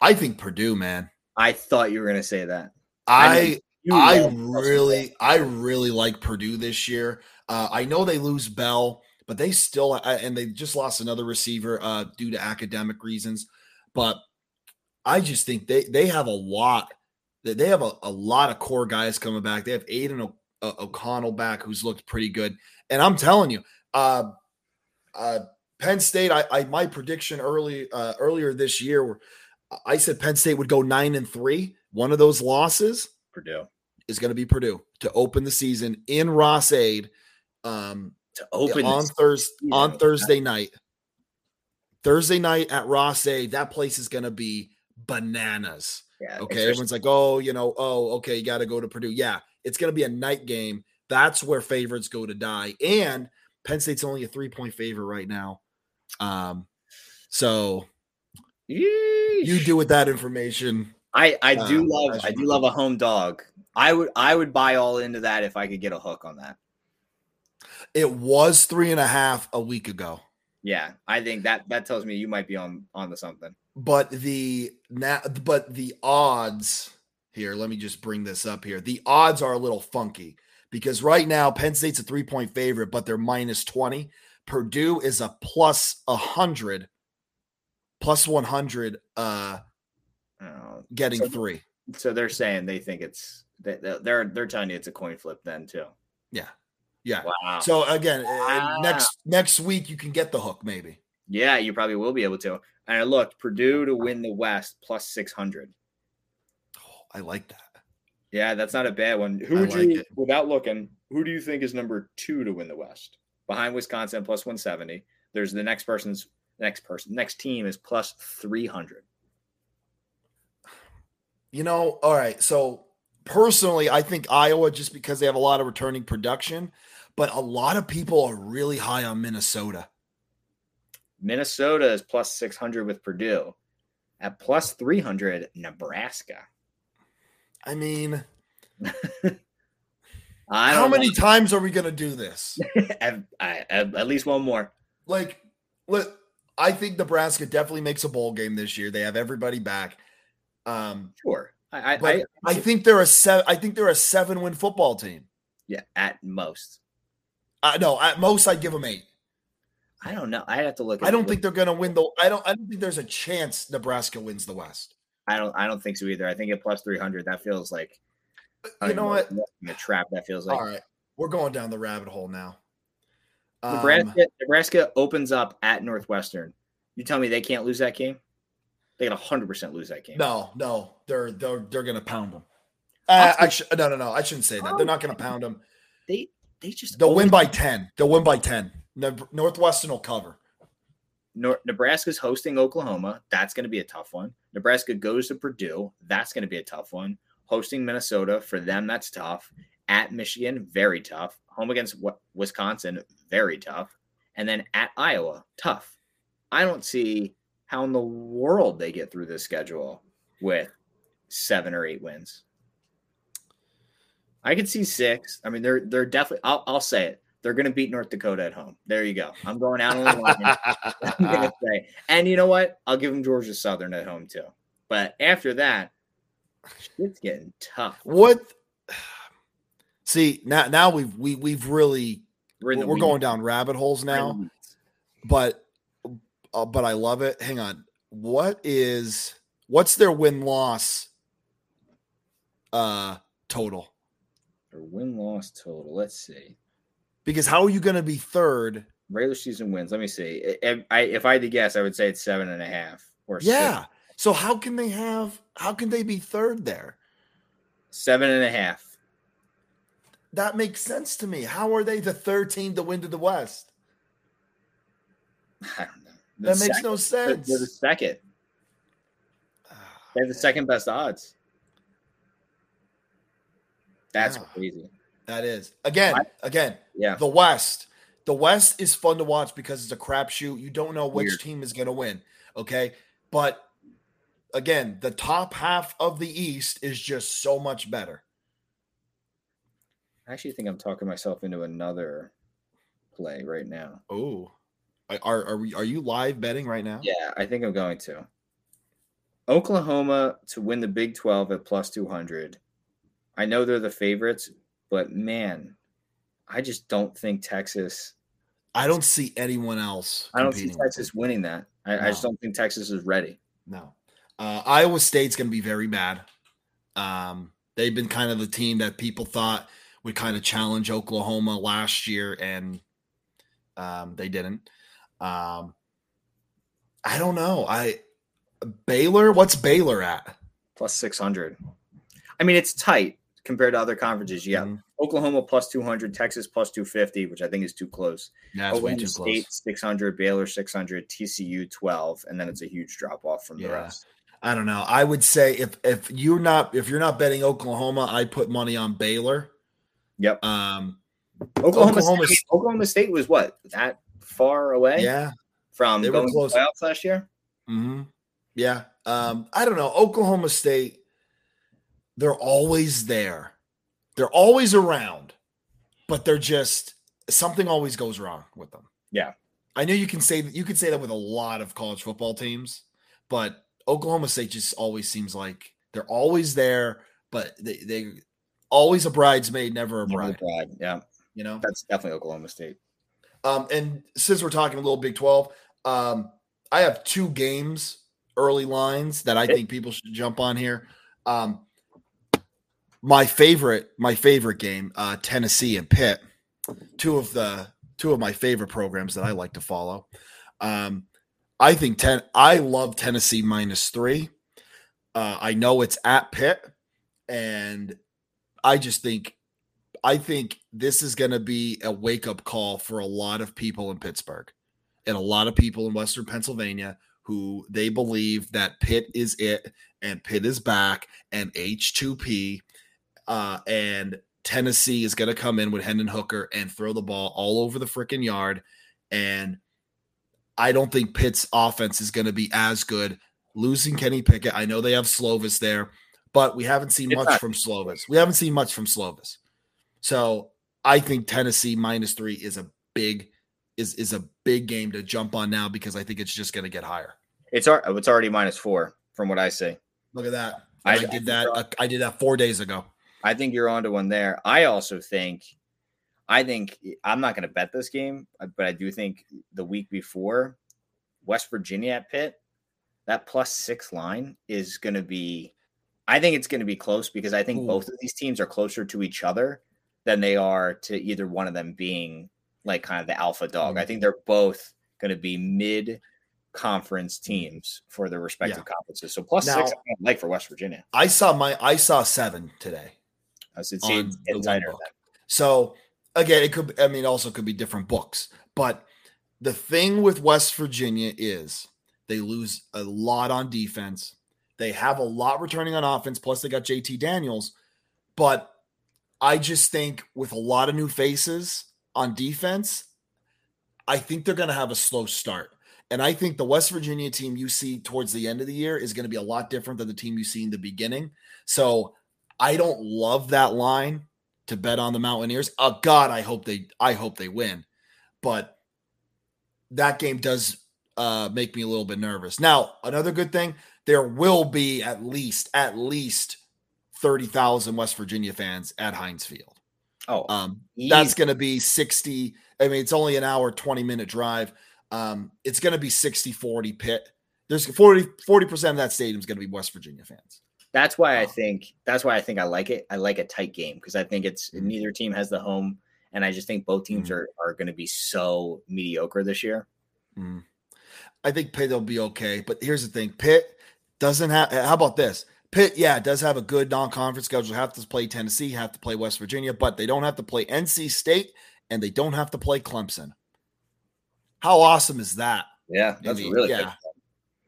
I think Purdue, man. I thought you were going to say that. I I, I really I really like Purdue this year. Uh, I know they lose Bell, but they still and they just lost another receiver uh, due to academic reasons. But I just think they they have a lot that they have a, a lot of core guys coming back. They have Aidan o- o- O'Connell back, who's looked pretty good. And I'm telling you, uh, uh, Penn State. I, I my prediction early uh, earlier this year, where I said Penn State would go nine and three. One of those losses, Purdue. is going to be Purdue to open the season in Ross-Ade um, to open on Thursday on Thursday night. Thursday night at Ross-Ade, that place is going to be bananas. Yeah, Okay, everyone's like, "Oh, you know, oh, okay, you got to go to Purdue." Yeah, it's going to be a night game. That's where favorites go to die. And Penn State's only a three point favorite right now. Um, so you Yeesh. do with that information. I I do Uh, love I do love a home dog. I would I would buy all into that if I could get a hook on that. It was three and a half a week ago, Yeah, I think that that tells me you might be on on to something. but the now, but the odds here. Let me just bring this up here. The odds are a little funky because right now Penn State's a three point favorite, but they're minus twenty. Purdue is a plus a hundred, plus one hundred. Uh, Uh, getting So- three. so they're saying they think it's they- they're they're telling you it's a coin flip then too. Yeah. Yeah. Wow. So again, uh, Wow. next next week you can get the hook maybe. yeah, you probably will be able to. And I looked Purdue to win the West plus six hundred. Oh, I like that. Yeah, that's not a bad one. Who would like you, it. without looking, who do you think is number two to win the West? Behind Wisconsin plus 170. There's the next person's next person, next team is plus 300. You know, all right. So personally, I think Iowa just because they have a lot of returning production, but a lot of people are really high on Minnesota. Minnesota is plus 600 with Purdue. At plus 300, Nebraska. I mean, I how many know. times are we going to do this? at, at- at least one more. like, look, I think Nebraska definitely makes a bowl game this year. They have everybody back. Um, Sure. I, I, I, I think they're a seven. I think they're a seven-win football team. yeah, at most. Uh, no, at most I'd give them eight. I don't know. I have to look. I don't the- think they're going to win the. I don't. I don't think there's a chance Nebraska wins the West. I don't. I don't think so either. I think at plus 300, that feels like. You know what? A trap. That feels like. All right, we're going down the rabbit hole now. Um, Nebraska, Nebraska opens up at Northwestern. You tell me they can't lose that game? They can 100% lose that game. no, no, they're they're they're going to pound them. Uh, I sh- no, no, no. I shouldn't say that. They're not going to pound them. They they just They'll win by ten. They'll win by ten. Northwestern will cover. Nebraska's hosting Oklahoma. That's going to be a tough one. Nebraska goes to Purdue. That's going to be a tough one. Hosting Minnesota for them, that's tough. At Michigan, very tough. Home against Wisconsin, very tough. And then at Iowa, tough. I don't see how in the world they get through this schedule with seven or eight wins. I could see six. I mean, they're they're definitely. I'll, I'll say it. They're going to beat North Dakota at home. There you go. I'm going out on the line. I'm say. And you know what? I'll give them Georgia Southern at home too. But after that, it's getting tough. what? See now, now we've we we've really We're, we're going down rabbit holes We're in the now. but uh, but I love it. Hang on. What is what's their win loss uh total? Their win loss total. Let's see. Because how are you going to be third? Regular season wins. Let me see. If I, if I had to guess, I would say it's seven and a half or six. Yeah. So how can they have how can they be third there? seven and a half. That makes sense to me. How are they the third team to win to the West? I don't know. The That makes sec- no they're- They're the sense. second. They have the ah. second best odds. That's Yeah. crazy. That is. Again, again, Yeah. the West. The West is fun to watch because it's a crapshoot. You don't know which Weird. team is going to win. Okay. But again, the top half of the East is just so much better. I actually think I'm talking myself into another play right now. Oh, are are we, are you live betting right now? Yeah, I think I'm going to. Oklahoma to win the Big 12 at plus 200. I know they're the favorites, but man, I just don't think Texas. I don't see anyone else. I don't see Texas winning that. I, I just don't think Texas is ready. No. Uh, Iowa State's going to be very bad. Um, they've been kind of the team that people thought would kind of challenge Oklahoma last year, and um, they didn't. Um, I don't know. I Baylor. What's Baylor at? Plus 600. I mean, it's tight. Compared to other conferences. Yeah. Mhm. Oklahoma plus 200, Texas plus 250, which I think is too close. Yeah, it's way Oklahoma too State close. 600, Baylor 600, TCU 12, and then it's a huge drop off from the rest. I don't know. I would say if if you're not if you're not betting Oklahoma, I put money on Baylor. Yep. Um, Oklahoma, Oklahoma State, Oklahoma State was what that far away yeah, from they were going to close. the playoffs last year. hmm yeah. Um, I don't know. Oklahoma State, they're always there. They're always around, but they're just something always goes wrong with them. Yeah. I know you can say that you could say that with a lot of college football teams, but Oklahoma State just always seems like they're always there, but they they always a bridesmaid, never a Never bride. bride. Yeah, You know. that's definitely Oklahoma State. Um, and since we're talking a little Big Twelve, um, I have two games early lines that I think people should jump on here. Um, my favorite, my favorite game, uh, Tennessee and Pitt, two of the two of my favorite programs that I like to follow. Um, I think ten. I love Tennessee minus three. Uh, I know it's at Pitt, and I just think, I think this is going to be a wake up call for a lot of people in Pittsburgh, and a lot of people in Western Pennsylvania who they believe that Pitt is it, and Pitt is back, and H two P, uh, and Tennessee is going to come in with Hendon Hooker and throw the ball all over the freaking yard, and I don't think Pitt's offense is going to be as good. Losing Kenny Pickett, I know they have Slovis there, but we haven't seen It's much not- from Slovis. We haven't seen much from Slovis, so I think Tennessee minus three is a big is is a big game to jump on now because I think it's just going to get higher. It's it's already minus four from what I see. Look at that! I- I, did that. I did that four days ago. I think you're onto one there. I also think, I think I'm not going to bet this game, but I do think the week before, West Virginia at Pitt, that plus six line is going to be. I think it's going to be close because I think Ooh. both of these teams are closer to each other than they are to either one of them being like kind of the alpha dog. I Mhm. think they're both going to be mid conference teams for their respective conferences. So plus Now- six, I like for West Virginia. I saw my I saw seven today. As it's On the getting tighter book. So again, it could. I mean, also could be different books. But the thing with West Virginia is they lose a lot on defense. They have a lot returning on offense. Plus, they got JT Daniels. But I just think with a lot of new faces on defense, I think they're going to have a slow start. And I think the West Virginia team you see towards the end of the year is going to be a lot different than the team you see in the beginning. So I don't love that line to bet on the Mountaineers. Oh God, I hope they I hope they win. But that game does uh make me a little bit nervous. Now, another good thing, there will be at least at least 30,000 West Virginia fans at Heinz Field. Oh, Um that's going to be 60 I mean it's only an hour 20 minute drive. Um it's going to be 60 40 Pitt. There's 40 40% of that stadium is going to be West Virginia fans. That's why I think that's why I think I like it. I like a tight game because I think it's Mhm. neither team has the home, and I just think both teams Mhm. are are going to be so mediocre this year. Mm. I think Pitt will be okay. But here's the thing Pitt doesn't have, how about this? Pitt, yeah, does have a good non conference schedule. Have to play Tennessee, have to play West Virginia, but they don't have to play NC State and they don't have to play Clemson. How awesome is that? Yeah, I that's mean, really yeah.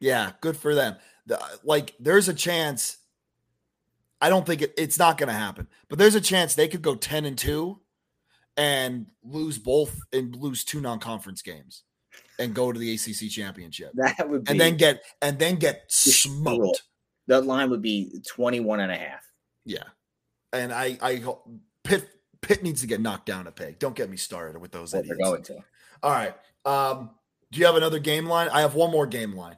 Yeah, good for them. The, like, there's a chance. I don't think it, it's not going to happen, but there's a chance they could go 10 and 2 and lose both and lose two non conference games and go to the ACC championship. That would be and then get and then get smoked. that line would be 21 and a half. Yeah, and I I hope Pitt Pitt needs to get knocked down a peg. Don't get me started with those they're idiots. going to. All right. Um, do you have another game line? I have one more game line.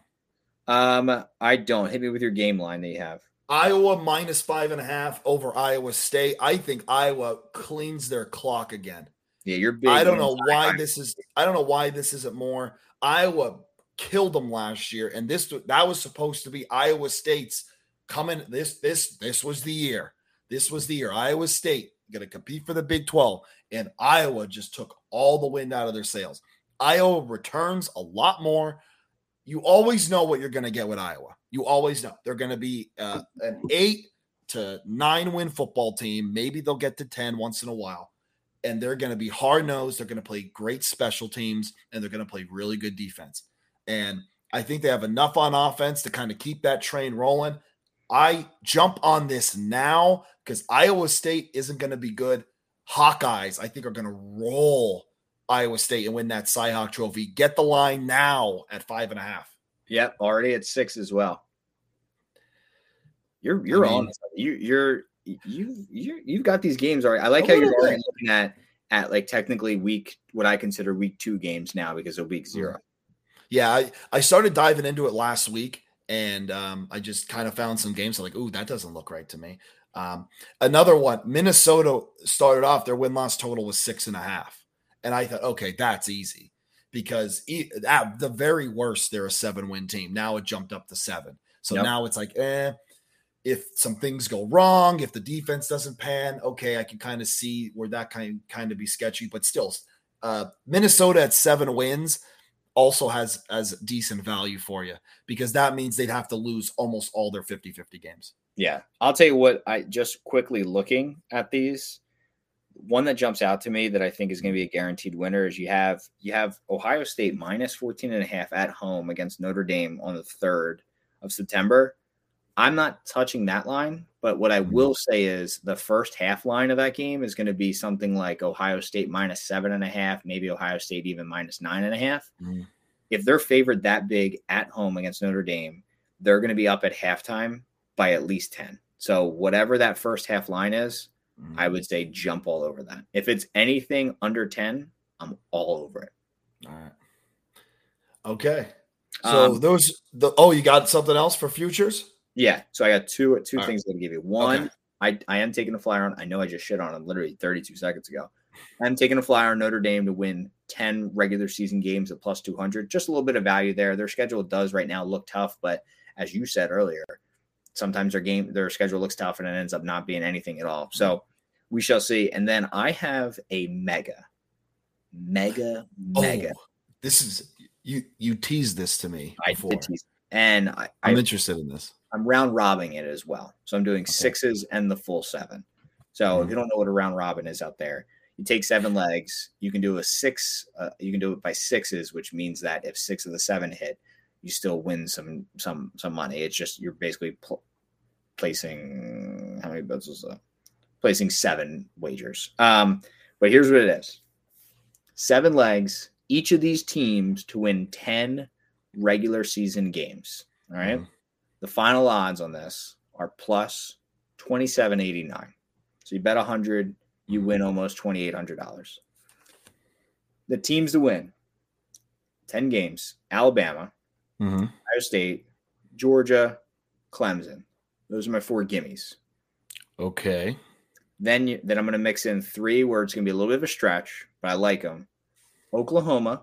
Um, I don't hit me with your game line that you have. Iowa minus five and a half over Iowa State. I think Iowa cleans their clock again. Yeah, you're big. I don't know why this is. I don't know why this isn't more. Iowa killed them last year, and this that was supposed to be Iowa State's coming. This this this was the year. This was the year. Iowa State going to compete for the Big Twelve, and Iowa just took all the wind out of their sails. Iowa returns a lot more. You always know what you're going to get with Iowa. You always know they're going to be uh, an eight to nine win football team. Maybe they'll get to 10 once in a while. And they're going to be hard nosed. They're going to play great special teams and they're going to play really good defense. And I think they have enough on offense to kind of keep that train rolling. I jump on this now because Iowa State isn't going to be good. Hawkeyes, I think, are going to roll Iowa State and win that Cyhawk trophy. Get the line now at five and a half. Yep, already at six as well. You're you're I mean, on you you're you you you've got these games already. I like how you're already looking at at like technically week what I consider week two games now because of week zero. Yeah, I, I started diving into it last week and um, I just kind of found some games I'm like, ooh, that doesn't look right to me. Um, another one, Minnesota started off their win loss total was six and a half. And I thought, okay, that's easy because at the very worst, they're a seven win team. Now it jumped up to seven. So yep. now it's like, eh, if some things go wrong, if the defense doesn't pan, okay, I can kind of see where that kind kind of be sketchy. But still, uh, Minnesota at seven wins also has as decent value for you because that means they'd have to lose almost all their 50-50 games. Yeah. I'll tell you what, I just quickly looking at these, one that jumps out to me that I think is going to be a guaranteed winner is you have you have Ohio State minus 14 and a half at home against Notre Dame on the 3rd of September. I'm not touching that line, but what I mm-hmm. will say is the first half line of that game is going to be something like Ohio State minus seven and a half, maybe Ohio State even minus nine and a half. Mm. If they're favored that big at home against Notre Dame, they're going to be up at halftime by at least 10. So, whatever that first half line is, mm. I would say jump all over that. If it's anything under 10, I'm all over it. All right. Okay. So, um, those, the, oh, you got something else for futures? Yeah. So I got two two All things right. to give you. One, okay. I, I am taking a flyer on. I know I just shit on him literally 32 seconds ago. I'm taking a flyer on Notre Dame to win 10 regular season games at plus 200. Just a little bit of value there. Their schedule does right now look tough, but as you said earlier, sometimes their game their schedule looks tough and it ends up not being anything at all. So we shall see. And then I have a mega, mega, mega. Oh, this is you you teased this to me. Before. I did tease, and I, I'm I, interested in this. I'm round robbing it as well. So I'm doing okay. sixes and the full seven. So mm-hmm. if you don't know what a round robin is out there, you take seven legs. You can do a six. Uh, you can do it by sixes, which means that if six of the seven hit, you still win some some some money. It's just you're basically pl- placing how many bets was that? Placing seven wagers. Um, but here's what it is: seven legs. Each of these teams to win ten regular season games. All right? mm-hmm. The final odds on this are plus 2789. So you bet a 100, you win mm-hmm. almost $2,800. The teams to win 10 games Alabama, mm-hmm. Ohio State, Georgia, Clemson. Those are my four gimmies. Okay. Then, you, then I'm going to mix in three where it's going to be a little bit of a stretch, but I like them. Oklahoma,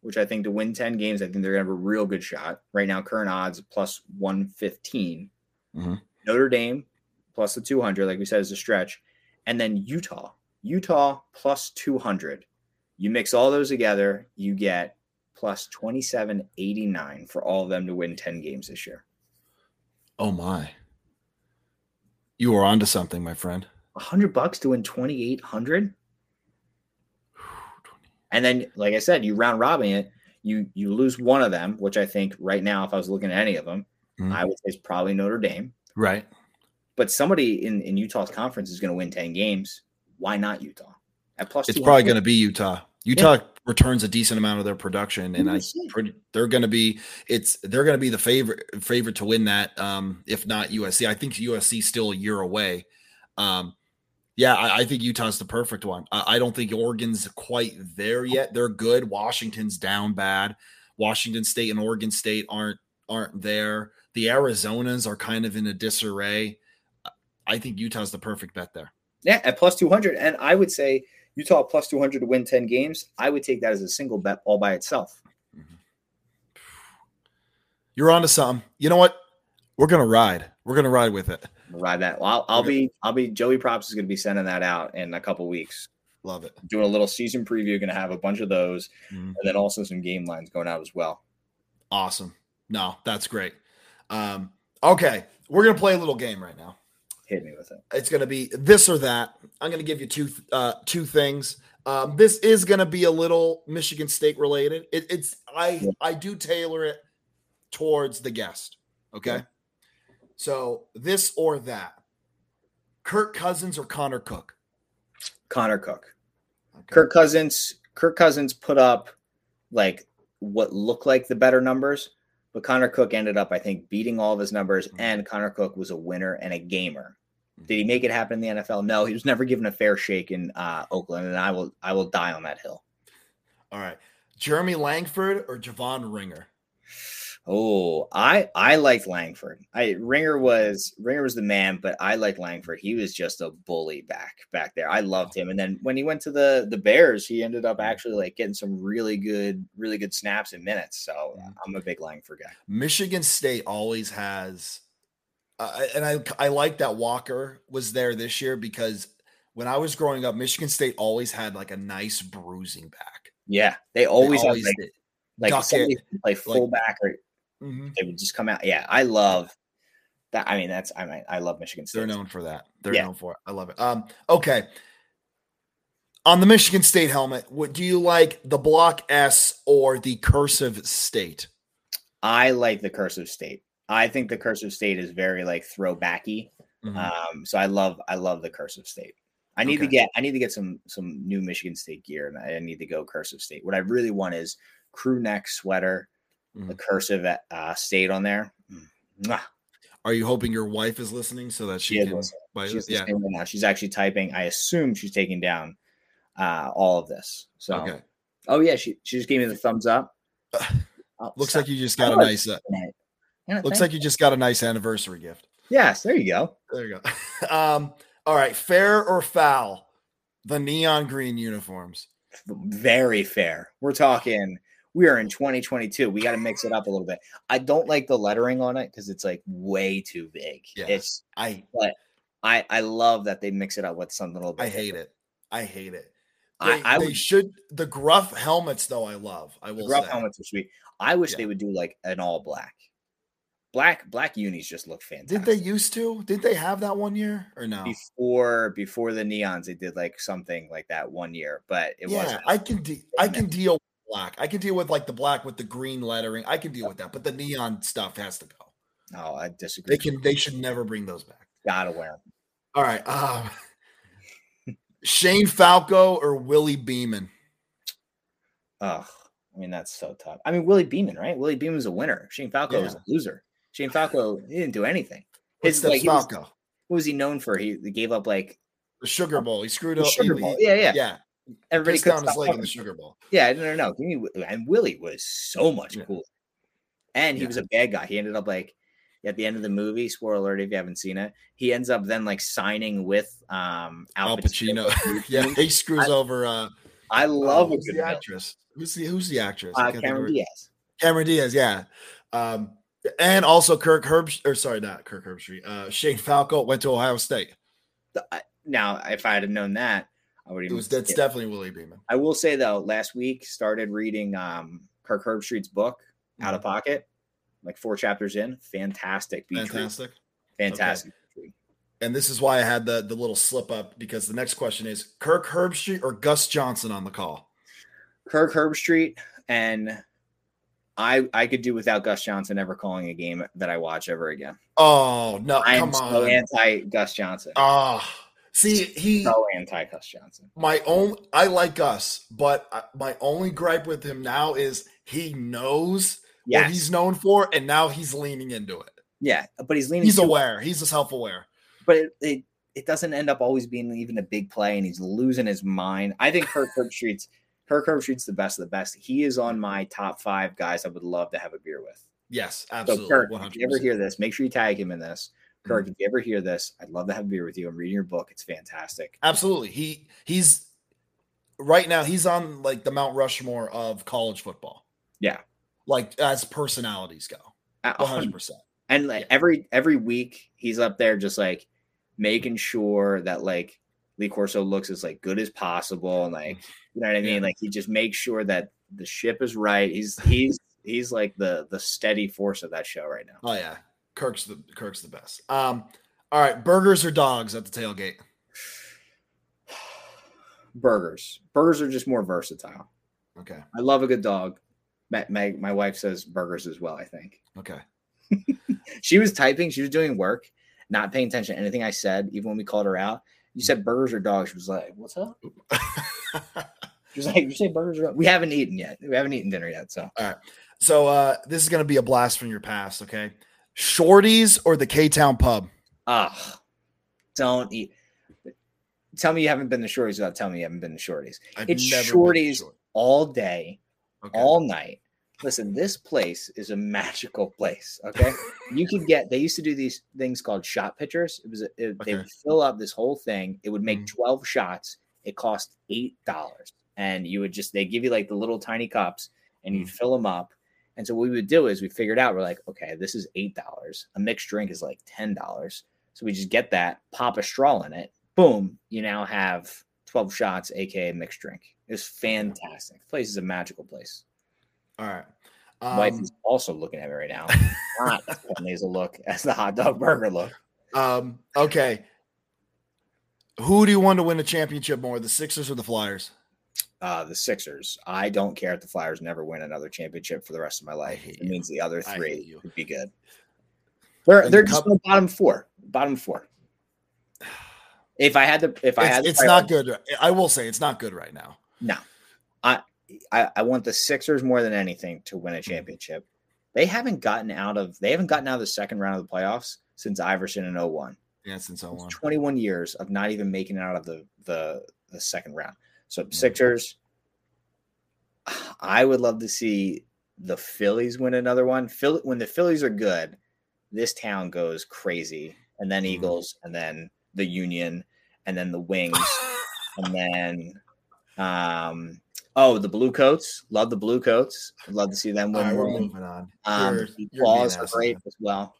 which I think to win 10 games, I think they're going to have a real good shot. Right now, current odds plus 115. Mm-hmm. Notre Dame plus the 200, like we said, is a stretch. And then Utah, Utah plus 200. You mix all those together, you get plus 2789 for all of them to win 10 games this year. Oh, my. You are onto something, my friend. 100 bucks to win 2800 and then, like I said, you round robbing it, you you lose one of them, which I think right now, if I was looking at any of them, mm-hmm. I would say is probably Notre Dame. Right. But somebody in, in Utah's conference is going to win 10 games. Why not Utah? At plus, it's probably going to be Utah. Utah yeah. Returns a decent amount of their production, and I pretty, they're going to be it's they're going to be the favorite favorite to win that. Um, if not USC, I think USC still a year away. Um, yeah, I, I, think Utah's the perfect one. I, I, don't think Oregon's quite there yet. They're good. Washington's down bad. Washington State and Oregon State aren't aren't there. The Arizonas are kind of in a disarray. I think Utah's the perfect bet there. Yeah, at plus 200. And I would say Utah plus 200 to win 10 games. I would take that as a single bet all by itself. Mm-hmm. You're on to something. You know what? We're going to ride. We're going to ride with it ride that. Well, I'll, I'll be I'll be Joey Props is going to be sending that out in a couple weeks. Love it. Doing a little season preview. Going to have a bunch of those, mm-hmm. and then also some game lines going out as well. Awesome. No, that's great. Um, okay, we're gonna play a little game right now. Hit me with it. It's going to be this or that. I'm going to give you two uh, two things. Um, this is going to be a little Michigan State related. It, it's I Yeah. I do tailor it towards the guest. Okay, Yeah. so this or that. Kirk Cousins or Connor Cook. Connor Cook. Okay. Kirk Cousins. Kirk Cousins put up like what looked like the better numbers, but Connor Cook ended up, I think, beating all of his numbers. Mhm. And Connor Cook was a winner and a gamer. Did he make it happen in the NFL? No, he was never given a fair shake in uh, Oakland, and I will I will die on that hill. All right, Jeremy Langford or Javon Ringer. Oh, I I liked Langford. I Ringer was Ringer was the man, but I liked Langford. He was just a bully back back there. I loved him. And then when he went to the the Bears, he ended up actually like getting some really good really good snaps and minutes. So Mhm. I'm a big Langford guy. Michigan State always has, uh, and I I like that Walker was there this year because when I was growing up, Michigan State always had like a nice bruising back. Yeah, they They always, have like, did. like somebody it, play fullback or Mhm. they would just come out. Yeah, I love that. I mean, that's I mean, I love Michigan State. They're known for that. They're Yeah. known for it. I love it. Um, okay. On the Michigan State helmet, what do you like the block S or the cursive state? I like the cursive state. I think the cursive state is very like throwbacky. Mhm. Um, so I love I love the cursive state. I need to get I need to get some some new Michigan State gear, and I need to go cursive state. What I really want is crew neck sweater, the Mhm. cursive uh, state on there. Mm. Mwah. Are you hoping your wife is listening so that she She can buy She's? Yeah. right now. She's actually typing. I assume she's taking down uh, all of this. So, Okay. oh yeah, she she just gave me the thumbs up. Oh, Looks stop like you just got a nice. Uh, looks thank- like you just got a nice anniversary gift. yes. There you go. There you go. Um, all right, fair or foul? The neon green uniforms. very fair. We're talking. We are in 2022. We got to mix it up a little bit. I don't like the lettering on it because it's like way too big. Yeah. It's I I I love that they mix it up with something a little bit. I hate it. I hate it. I- They, I they would- should the gruff helmets though. I love. I The will gruff say. helmets are sweet. I wish Yeah. they would do like an all black. Black black unis just look fantastic. Did they used to? Did they have that one year or no? before before the neons? They did like something like that one year, but it yeah, wasn't. I can. De- I can deal with black. I can deal with like the black with the green lettering. I can deal with that, but the neon stuff has to go. No, I disagree. They can. They should never bring those back. gotta wear them. All right. Um, Shane Falco or Willie Beamen? Ugh, I mean that's so tough. I mean Willie Beamen, right? Willie Beamen's a winner. Shane Falco Yeah. a loser. Shane Falco he didn't do anything. His like he was, Falco? what was he known for? He, he gave up like The Sugar Bowl. He screwed the up. Sugar Bowl. Yeah, yeah. yeah. Everybody Pissed down his leg in the Sugar Bowl. Yeah, no, no, no. And Willie was so much Yeah. cooler. And he Yeah. was a bad guy. He ended up like at the end of the movie. Spoiler alert if you haven't seen it. He ends up then like signing with um Al Al Pacino. Pacino. yeah, he screws I- over. Uh, I love uh, who's the actress. Who's the Who's the actress? Uh, can't think of Cameron Diaz. Cameron Diaz. Yeah. Um, and also Kirk Herb, or sorry, not Kirk Herbstreit. Uh, Shane Falco went to Ohio State. Now, if I had known that, I would It was that's definitely Willie Beamen. I will say though, last week started reading um Kirk Herbstreit's book, Out of Pocket, like four chapters in. Fantastic. Mm-hmm. Fantastic. fantastic. beach. And this is why I had the the little slip up because the next question is Kirk Herbstreit or Gus Johnson on the call. Kirk Herbstreit and I I could do without Gus Johnson ever calling a game that I watch ever again. Oh no! I come am so on. anti Gus Johnson. Ah, see he. so anti Gus Johnson. my own I like Gus, but my only gripe with him now is he knows what he's known for, and now he's leaning into it. yeah, but he's leaning. He's aware. He's self-aware. but it, it it doesn't end up always being even a big play, and he's losing his mind. I think Kirk Herbstreit's Kirk Herbstreit's the best of the best. He is on my top five guys I would love to have a beer with. Yes, absolutely. So. Kirk, One if you ever hear this, make sure you tag him in this. Mm-hmm. Kirk, if you ever hear this, I'd love to have a beer with you. I'm reading your book; it's fantastic. Absolutely. He he's right now. He's on like the Mount Rushmore of college football. Yeah. like as personalities go. A One hundred hundred- percent. And like Yeah. every every week, he's up there just like making sure that like Lee Corso looks as like good as possible, and like you know what I mean. Like he just makes sure that the ship is right. He's he's he's like the the steady force of that show right now. Oh yeah, Kirk's the Kirk's the best. Um, All right, burgers or dogs at the tailgate? Burgers. Burgers are just more versatile. Okay. I love a good dog. My, my, my wife says burgers as well, I think. Okay. She was typing, she was doing work, not paying attention to anything I said, even when we called her out. You said burgers or dogs. She was like, What's up? She was like, You say burgers or We haven't eaten yet. We haven't eaten dinner yet. So all right. so uh this is gonna be a blast from your past, okay? Shorties or the K Town pub? ugh. Don't eat. Tell me you haven't been to shorties without telling me you haven't been to shorties. I've It's to Shorties. Short- All day, Okay. all night. Listen, this place is a magical place. Okay, you could get. They used to do these things called shot pitchers. It was a, it, they would fill up this whole thing. It would make Mhm. twelve shots. It cost eight dollars, and you would just they give you like the little tiny cups, and you'd Mhm. fill them up. And so what we would do is we figured out we're like, okay, this is eight dollars. A mixed drink is like ten dollars. So we just get that, pop a straw in it, boom, you now have twelve shots, aka mixed drink. It's fantastic. The place is a magical place. All right. My wife Um, is also looking at me right now. Not as a look as the hot dog burger look. um, okay. Who do you want to win a championship more, the Sixers or the Flyers? Uh, the Sixers. I don't care if the Flyers never win another championship for the rest of my life. It you. means the other three would be good. They're And they're the just Cup- the bottom four. Bottom four. If I had to, if I It's, had, it's not good. I will say it's not good right now. No, I, I I want the Sixers more than anything to win a championship. They haven't gotten out of they haven't gotten out of the second round of the playoffs since Iverson in 01. Yeah, since so It's on. 21 years of not even making it out of the the the second round. So Mhm. Sixers, I would love to see the Phillies win another one. Philly, when the Phillies are good, this town goes crazy, and then Mhm. Eagles, and then the Union, and then the Wings, and then um oh the Blue Coats. Love the Blue Coats. I'd love to see them win right, we're moving on. Um, Claws are great as well.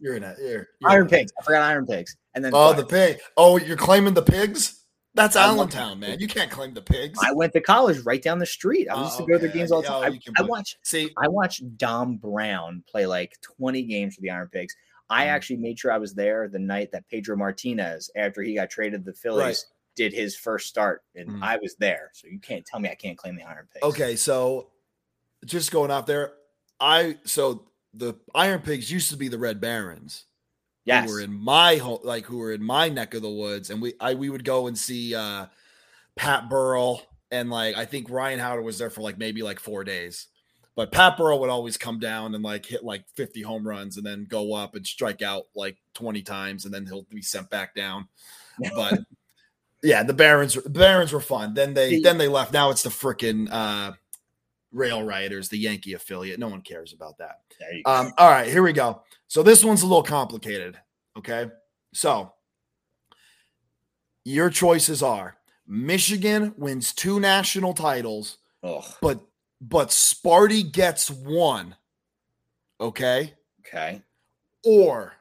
You're in it. You're, you're Iron. Pigs. I forgot Iron Pigs. And then Oh, Flyers. the pig. Oh, you're claiming the pigs? That's Allentown, man. You can't claim the pigs. I went to college right down the street. I Oh, used to go to their games all the time. you I, I watched See, I watched Dom Brown play like 20 games for the Iron Pigs. I Mhm. actually made sure I was there the night that Pedro Martinez, after he got traded to the Phillies, Right. Did his first start, and Mhm. I was there. So you can't tell me I can't claim the Iron Pigs. okay, so just going off there, I so the Iron Pigs used to be the Red Barons. Yes. who were in my home, like who were in my neck of the woods, and we I we would go and see uh Pat Burrell and like I think Ryan Howard was there for like maybe like four days. But Pat Burrell would always come down and like hit like 50 home runs and then go up and strike out like 20 times and then he'll be sent back down. But yeah, the Barons the Barons were fun. Then they See- then they left. Now it's the freaking uh Rail Riders, the Yankee affiliate. No one cares about that. There you go. Um, all right, here we go. So this one's a little complicated. Okay. So your choices are Michigan wins two national titles, Ugh. but but Sparty gets one. Okay. Okay. Or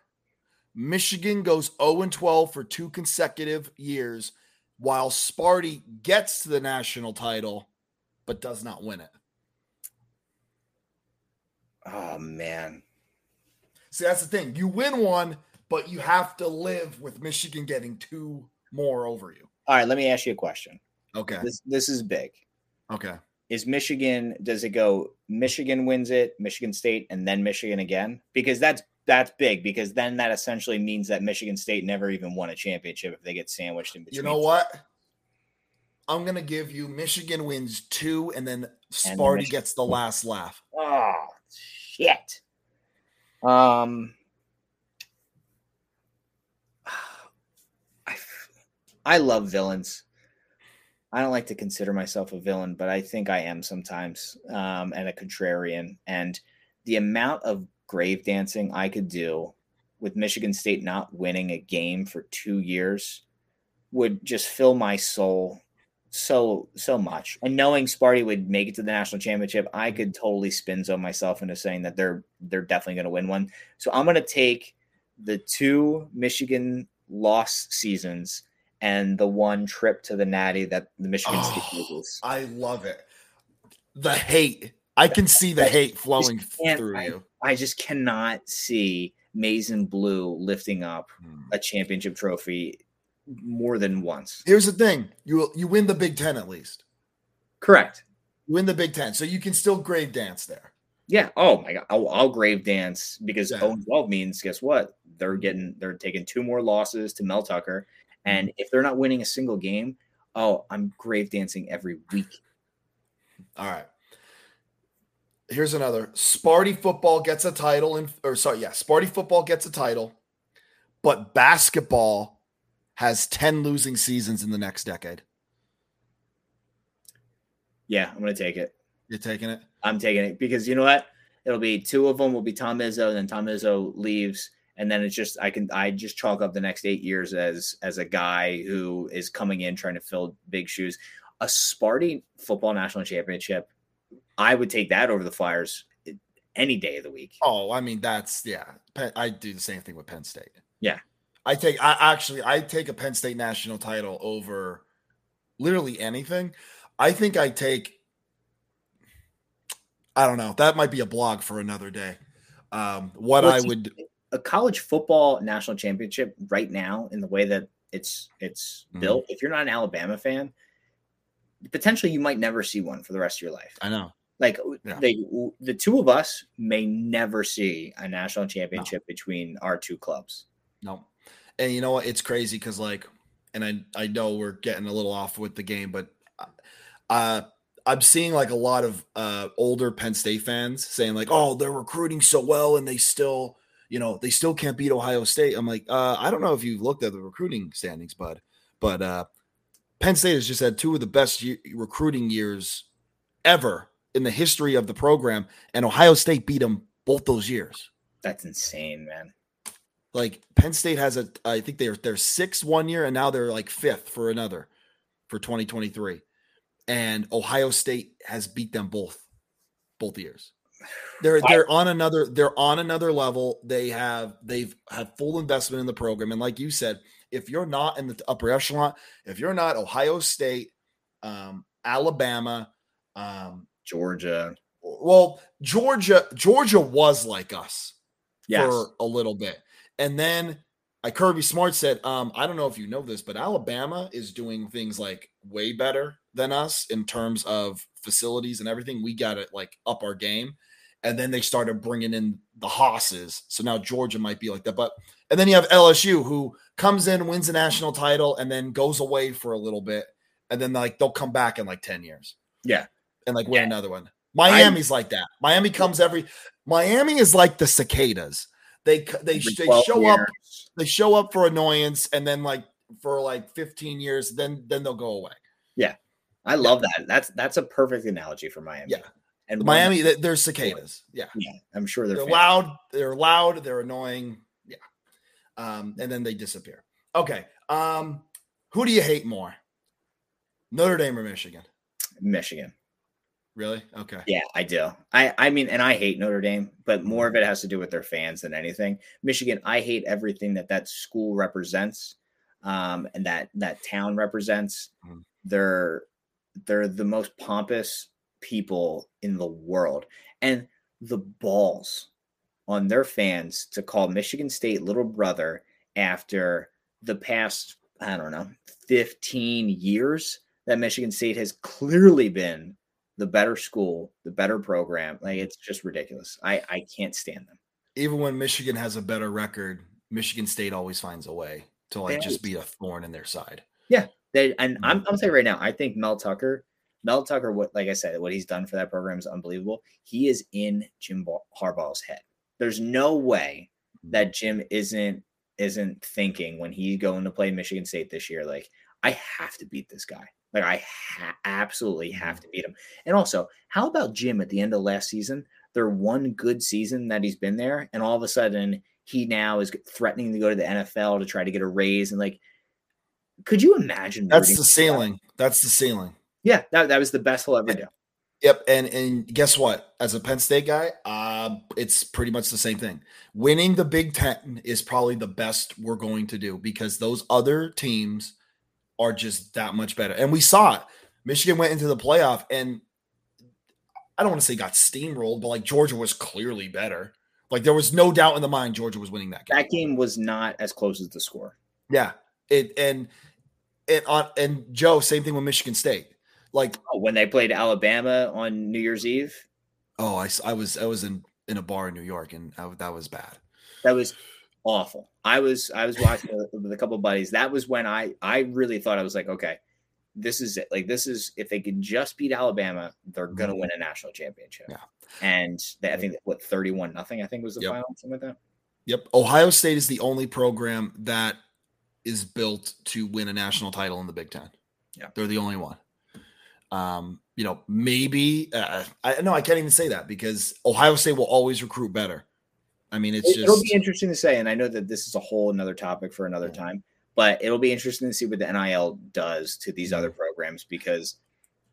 Michigan goes 0 and 12 for two consecutive years, while Sparty gets to the national title, but does not win it. Oh man. See, that's the thing. You win one, but you have to live with Michigan getting two more over you. All right. Let me ask you a question. Okay. This this is big. Okay. Is Michigan? Does it go? Michigan wins it, Michigan State, and then Michigan again? Because that's that's big. Because then that essentially means that Michigan State never even won a championship if they get sandwiched in between. You know what? I'm going to give you Michigan wins two, and then Sparty gets the last laugh. Oh shit. Um. I, I love villains. I don't like to consider myself a villain, but I think I am sometimes, um, and a contrarian. And the amount of grave dancing I could do with Michigan State not winning a game for two years would just fill my soul so so much. And knowing Sparty would make it to the national championship, I could totally spin zone myself into saying that they're they're definitely going to win one. So I'm going to take the two Michigan loss seasons and the one trip to the Natty that the Michigan State Oh, loses. I love it. The hate. I can see the hate flowing through I- you. I just cannot see maize and blue lifting up Hmm. a championship trophy more than once. Here's the thing: you you win the Big Ten at least. Correct. You win the Big Ten, so you can still grave dance there. Yeah. Oh my god. I'll, I'll grave dance because Yeah. 0 12 means guess what? They're getting they're taking two more losses to Mel Tucker, and if they're not winning a single game, oh, I'm grave dancing every week. All right. Here's another. Sparty football gets a title in or sorry, yeah, Sparty football gets a title, but basketball has 10 losing seasons in the next decade. Yeah, I'm gonna take it. You're taking it? I'm taking it because you know what? It'll be two of them will be Tom Izzo, then Tom Izzo leaves, and then it's just I can I just chalk up the next eight years as as a guy who is coming in trying to fill big shoes. A Sparty football national championship, I would take that over the Flyers any day of the week. Oh, I mean that's yeah. I do the same thing with Penn State. Yeah. I take I actually I take a Penn State national title over literally anything. I think I take I don't know. That might be a blog for another day. Um what Well, I would A college football national championship right now, in the way that it's it's Mhm. built, if you're not an Alabama fan, potentially you might never see one for the rest of your life. I know. Like Yeah. they, the two of us may never see a national championship between our two clubs. No. And you know what? It's crazy because like, and I I know we're getting a little off with the game, but uh I'm seeing like a lot of uh older Penn State fans saying like, oh, they're recruiting so well and they still, you know, they still can't beat Ohio State. I'm like, uh, I don't know if you've looked at the recruiting standings, bud, but uh Penn State has just had two of the best ye- recruiting years ever in the history of the program, and Ohio State beat them both those years. That's insane, man. Like Penn State has a, I think they're they're six one year, and now they're like fifth for another for 2023. And Ohio State has beat them both, both years. They're they're on another they're on another level. They have they've had full investment in the program, and like you said, if you're not in the upper echelon, if you're not Ohio State, um, Alabama, um, Georgia. well, Georgia Georgia was like us Yes. for a little bit. And then I Kirby Smart said, um, I don't know if you know this, but Alabama is doing things like way better than us in terms of facilities and everything. We got to like up our game. And then they started bringing in the hosses. So now Georgia might be like that. But and then you have LSU who comes in, wins a national title, and then goes away for a little bit. And then like they'll come back in like 10 years. Yeah. And like win Yeah. another one. Miami's like that. Miami comes every Miami is like the cicadas. They they, they 12 show up they show up for annoyance and then like for like 15 years then then they'll go away. Yeah, I love that. That's that's a perfect analogy for Miami. Yeah. And Miami they- they're cicadas. Yeah. Yeah, I'm sure they're, They're loud, they're loud, they're annoying. Yeah. Um and then they disappear. Okay. Um who do you hate more? Notre Dame or Michigan? Michigan. Really? Okay. Yeah, I do. I I mean, and I hate Notre Dame, but more of it has to do with their fans than anything. Michigan, I hate everything that that school represents, um, and that that town represents. Mhm. They're they're the most pompous people in the world, and the balls on their fans to call Michigan State little brother after the past I don't know fifteen years that Michigan State has clearly been the better school, the better program. Like mm-hmm. it's just ridiculous. I I can't stand them. Even when Michigan has a better record, Michigan State always finds a way to like They just always- be a thorn in their side. Yeah, they and mm-hmm. I'm I'm saying right now, I think Mel Tucker, Mel Tucker, what like I said, what he's done for that program is unbelievable. He is in Jim Harbaugh's head. There's no way mm-hmm. that Jim isn't isn't thinking when he's going to play Michigan State this year, like I have to beat this guy. Like I ha- absolutely have to beat him. And also, how about Jim at the end of last season? Their one good season that he's been there, and all of a sudden he now is threatening to go to the NFL to try to get a raise. And like, could you imagine? That's the for that? ceiling. That's the ceiling. Yeah, that, that was the best he'll ever do. Yep, and and guess what? As a Penn State guy, uh, it's pretty much the same thing. Winning the Big Ten is probably the best we're going to do because those other teams are just that much better. And we saw it. Michigan went into the playoff, and I don't want to say got steamrolled, but like Georgia was clearly better. Like there was no doubt in the mind Georgia was winning that game. That game was not as close as the score. Yeah. It and it on and Joe, same thing with Michigan State. Like oh, when they played Alabama on New Year's Eve. Oh, I, I was I was in in a bar in New York and I, that was bad. That was awful. I was I was watching with a couple buddies. That was when I I really thought I was like, okay, this is it. Like this is if they can just beat Alabama, they're gonna mm-hmm. win a national championship. Yeah. And they, I think what 31 nothing, I think was the yep. final, something like that. Yep. Ohio State is the only program that is built to win a national title in the Big Ten. Yeah. They're the only one. Um, you know, maybe uh, I no, I can't even say that because Ohio State will always recruit better. I mean, it's it, just it'll be interesting to say, and I know that this is a whole another topic for another time, but it'll be interesting to see what the NIL does to these other programs because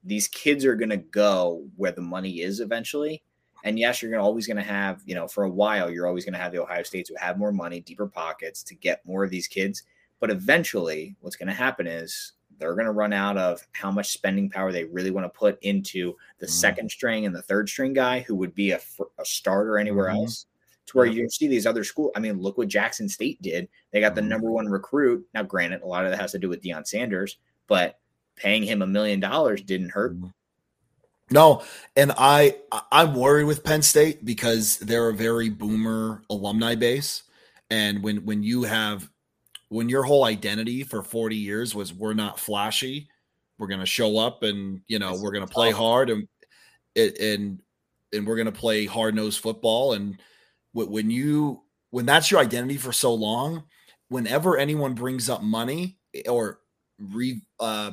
these kids are going to go where the money is eventually. And yes, you're gonna, always going to have, you know, for a while, you're always going to have the Ohio States who have more money, deeper pockets to get more of these kids. But eventually, what's going to happen is they're going to run out of how much spending power they really want to put into the mm-hmm. second string and the third string guy who would be a, a starter anywhere mm-hmm. else to where you see these other schools. I mean, look what Jackson State did. They got the mm-hmm. number one recruit. Now, granted, a lot of that has to do with Deion Sanders, but paying him a million dollars didn't hurt. Mm-hmm. No, and I I'm worried with Penn State because they're a very boomer alumni base, and when when you have when your whole identity for 40 years was we're not flashy, we're going to show up and you know we're going to play hard and and and we're going to play hard nosed football and when you when that's your identity for so long, whenever anyone brings up money or re uh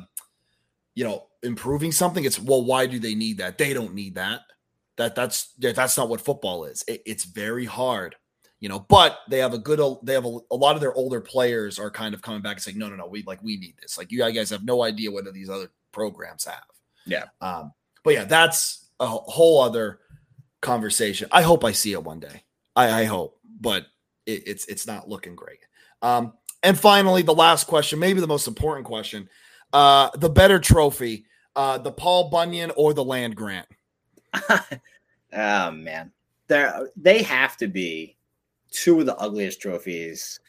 you know improving something, it's well, why do they need that? They don't need that. That that's that's not what football is. It, it's very hard, you know. But they have a good. They have a, a, lot of their older players are kind of coming back and saying, no, no, no, we like we need this. Like you guys have no idea what these other programs have. Yeah. Um. But yeah, that's a whole other conversation. I hope I see it one day. I, I hope, but it, it's it's not looking great. Um, and finally, the last question, maybe the most important question: uh, the better trophy, uh, the Paul Bunyan or the land grant? oh man, they they have to be two of the ugliest trophies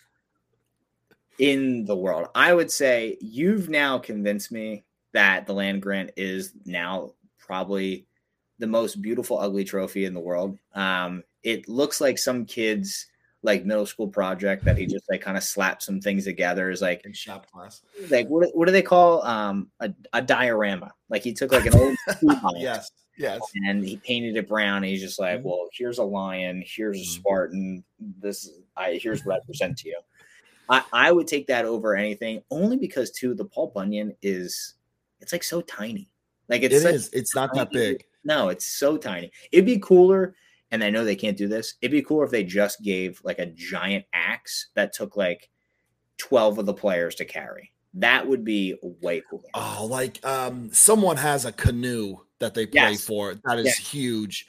in the world. I would say you've now convinced me that the land grant is now probably the most beautiful ugly trophy in the world. Um, it looks like some kids like middle school project that he just like kind of slapped some things together is like in shop class. Like what, what do they call um a, a diorama? Like he took like an old yes, yes, and he painted it brown. And he's just like, mm-hmm. well, here's a lion, here's a mm-hmm. Spartan. This I here's what I present to you. I, I would take that over anything, only because too the Paul Bunyan is it's like so tiny. Like it's it is. It's not that big. No, it's so tiny. It'd be cooler and I know they can't do this. It'd be cool if they just gave like a giant axe that took like 12 of the players to carry. That would be way cooler. Oh, like um someone has a canoe that they play yes. for. That is yes. huge.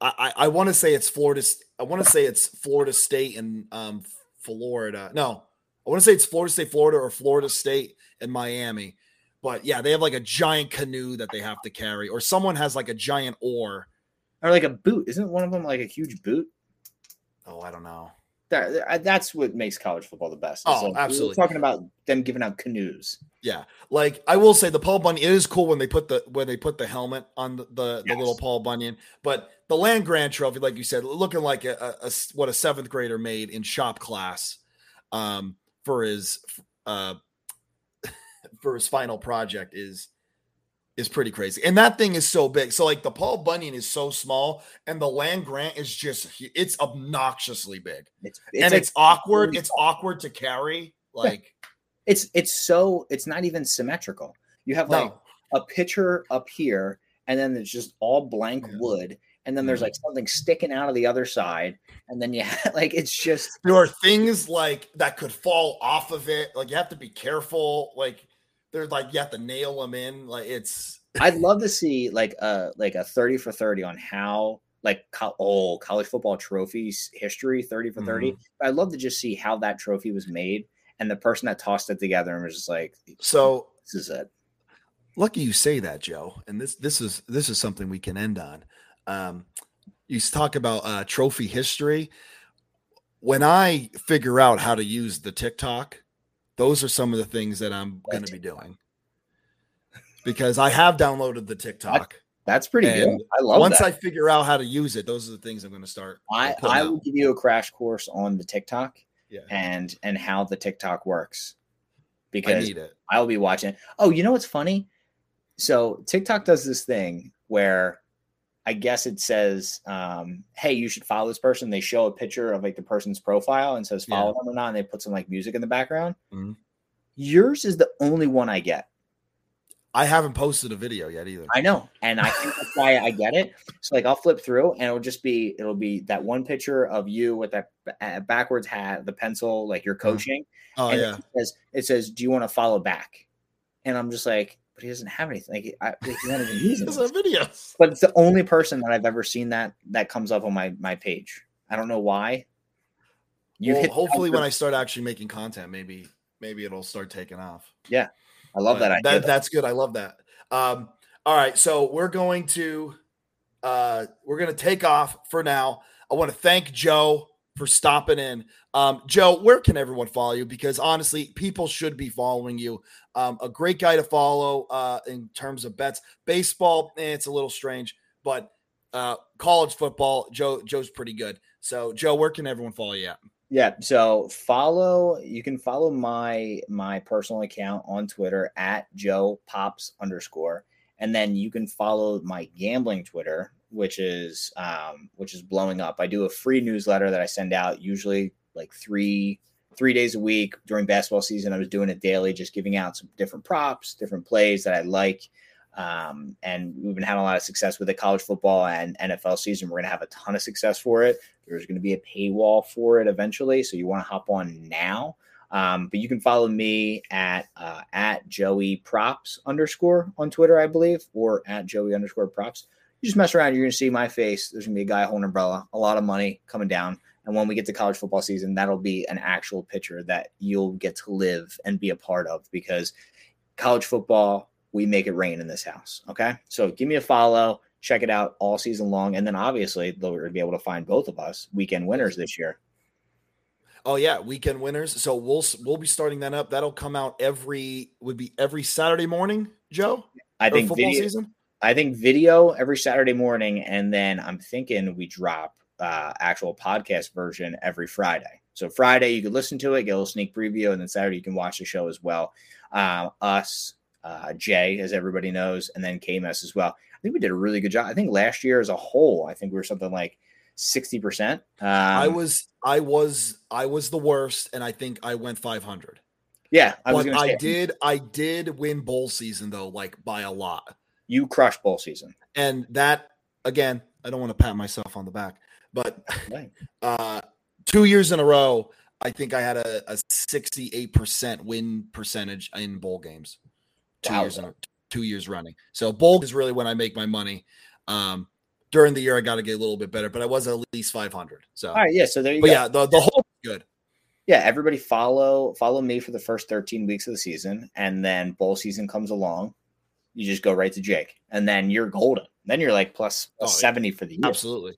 I, I, I want to say it's Florida. I want to say it's Florida State and um Florida. No, I want to say it's Florida State, Florida, or Florida State and Miami. But yeah, they have like a giant canoe that they have to carry, or someone has like a giant oar or like a boot. Isn't one of them like a huge boot? Oh, I don't know. That, that's what makes college football the best. Oh, like, absolutely. talking about them giving out canoes. Yeah, like I will say, the Paul Bunyan it is cool when they put the when they put the helmet on the the, yes. the little Paul Bunyan. But the land grant trophy, like you said, looking like a, a, a what a seventh grader made in shop class, um, for his uh for his final project is is pretty crazy. And that thing is so big. So like the Paul Bunyan is so small and the land grant is just it's obnoxiously big. It's, it's and like, it's awkward. It's awkward to carry. Like it's it's so it's not even symmetrical. You have like no. a pitcher up here and then there's just all blank yeah. wood and then there's mm-hmm. like something sticking out of the other side and then you have, like it's just there are things like that could fall off of it like you have to be careful like they're like you have to nail them in. Like it's. I'd love to see like a like a thirty for thirty on how like co- oh college football trophies history 30 for 30 mm-hmm. i'd love to just see how that trophy was made and the person that tossed it together and was just like so this is it lucky you say that joe and this this is this is something we can end on um you talk about uh, trophy history. When I figure out how to use the TikTok, those are some of the things that I'm going to be doing because I have downloaded the TikTok. That's pretty good. I love it. once that. I figure out how to use it, those are the things I'm going to start. I I out. will give you a crash course on the TikTok Yeah. and and how the TikTok works because. I'll be watching. it. Oh, you know what's funny? So TikTok does this thing where I guess it says, um, "Hey, you should follow this person." They show a picture of like the person's profile and says follow them or not, and they put some like music in the background. Mhm. Yours is the only one I get. I haven't posted a video yet either. I know, and I think that's why I get it. So like I'll flip through, and it'll just be it'll be that one picture of you with that uh, backwards hat, the pencil, like you're coaching, oh and yeah. it says it says, "Do you want to follow back?" And I'm just like, but he doesn't have anything. Like, I, like he's not even using it. videos. But it's the only person that I've ever seen that that comes up on my my page. I don't know why. You Well, hopefully when I start actually making content, maybe maybe it'll start taking off. Yeah, I love But that idea. That, that's good. I love that. Um, all right, so we're going to uh, we're going to take off for now. I want to thank Joe for stopping in. Um, Joe, where can everyone follow you? Because honestly, people should be following you. Um, a great guy to follow uh, in terms of bets. Baseball, eh, it's a little strange, but uh, college football, Joe Joe's pretty good. So, Joe, where can everyone follow you at? Yeah. So follow you can follow my my personal account on Twitter at Joe Pops underscore. And then you can follow my gambling Twitter, which is um, which is blowing up. I do a free newsletter that I send out usually like three three days a week during basketball season. I was doing it daily, just giving out some different props, different plays that I like. Um, and we've been having a lot of success with the college football and NFL season. We're going to have a ton of success for it. There's going to be a paywall for it eventually, so you want to hop on now. Um, but you can follow me at uh, at Joey Props underscore on Twitter, I believe, or at Joey underscore Props. You just mess around, you're going to see my face. There's going to be a guy holding an umbrella, a lot of money coming down. And when we get to college football season, that'll be an actual picture that you'll get to live and be a part of because college football, we make it rain in this house. Okay. So give me a follow, check it out all season long. And then obviously they'll be able to find both of us weekend winners this year. Oh yeah, weekend winners. So we'll we'll be starting that up. That'll come out every would be every Saturday morning, Joe. I think football video, season. I think video every Saturday morning, and then I'm thinking we drop uh, actual podcast version every Friday. So Friday you can listen to it, get a little sneak preview, and then Saturday you can watch the show as well. Um, us, uh, Jay, as everybody knows, and then KMS as well. I think we did a really good job. I think last year as a whole, I think we were something like sixty percent. Um, I was I was I was the worst, and I think I went 500. yeah, I was but I did I did win bowl season though, like by a lot. You crushed bowl season. And that again, I don't want to pat myself on the back, but uh two years in a row, I think I had a, a 68% win percentage in bowl games. Two Wow. years in a, two years running. So bowl is really when I make my money. Um during the year I got to get a little bit better, but I was at least 500. So All right, yeah. So there you but go. yeah, the the whole good. yeah, everybody follow follow me for the first 13 weeks of the season, and then bowl season comes along. You just go right to Jake, and then you're golden. Then you're like plus, plus Oh. 70 for the year. Absolutely.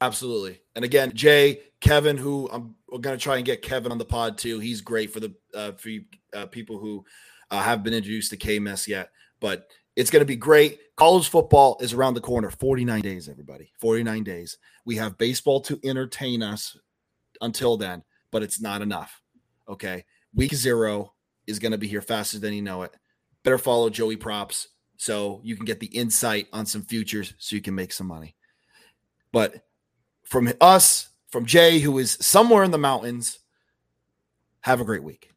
Absolutely. And again, Jay, Kevin, who I'm we're going to try and get Kevin on the pod too. He's great for the uh, for you, uh, people who uh, have been introduced to KMS yet, but it's going to be great. College football is around the corner. 49 days, everybody. 49 days. We have baseball to entertain us until then, but it's not enough. Okay. Week zero is going to be here faster than you know it. Better follow Joey Props so you can get the insight on some futures so you can make some money. But from us, from Jay, who is somewhere in the mountains, have a great week.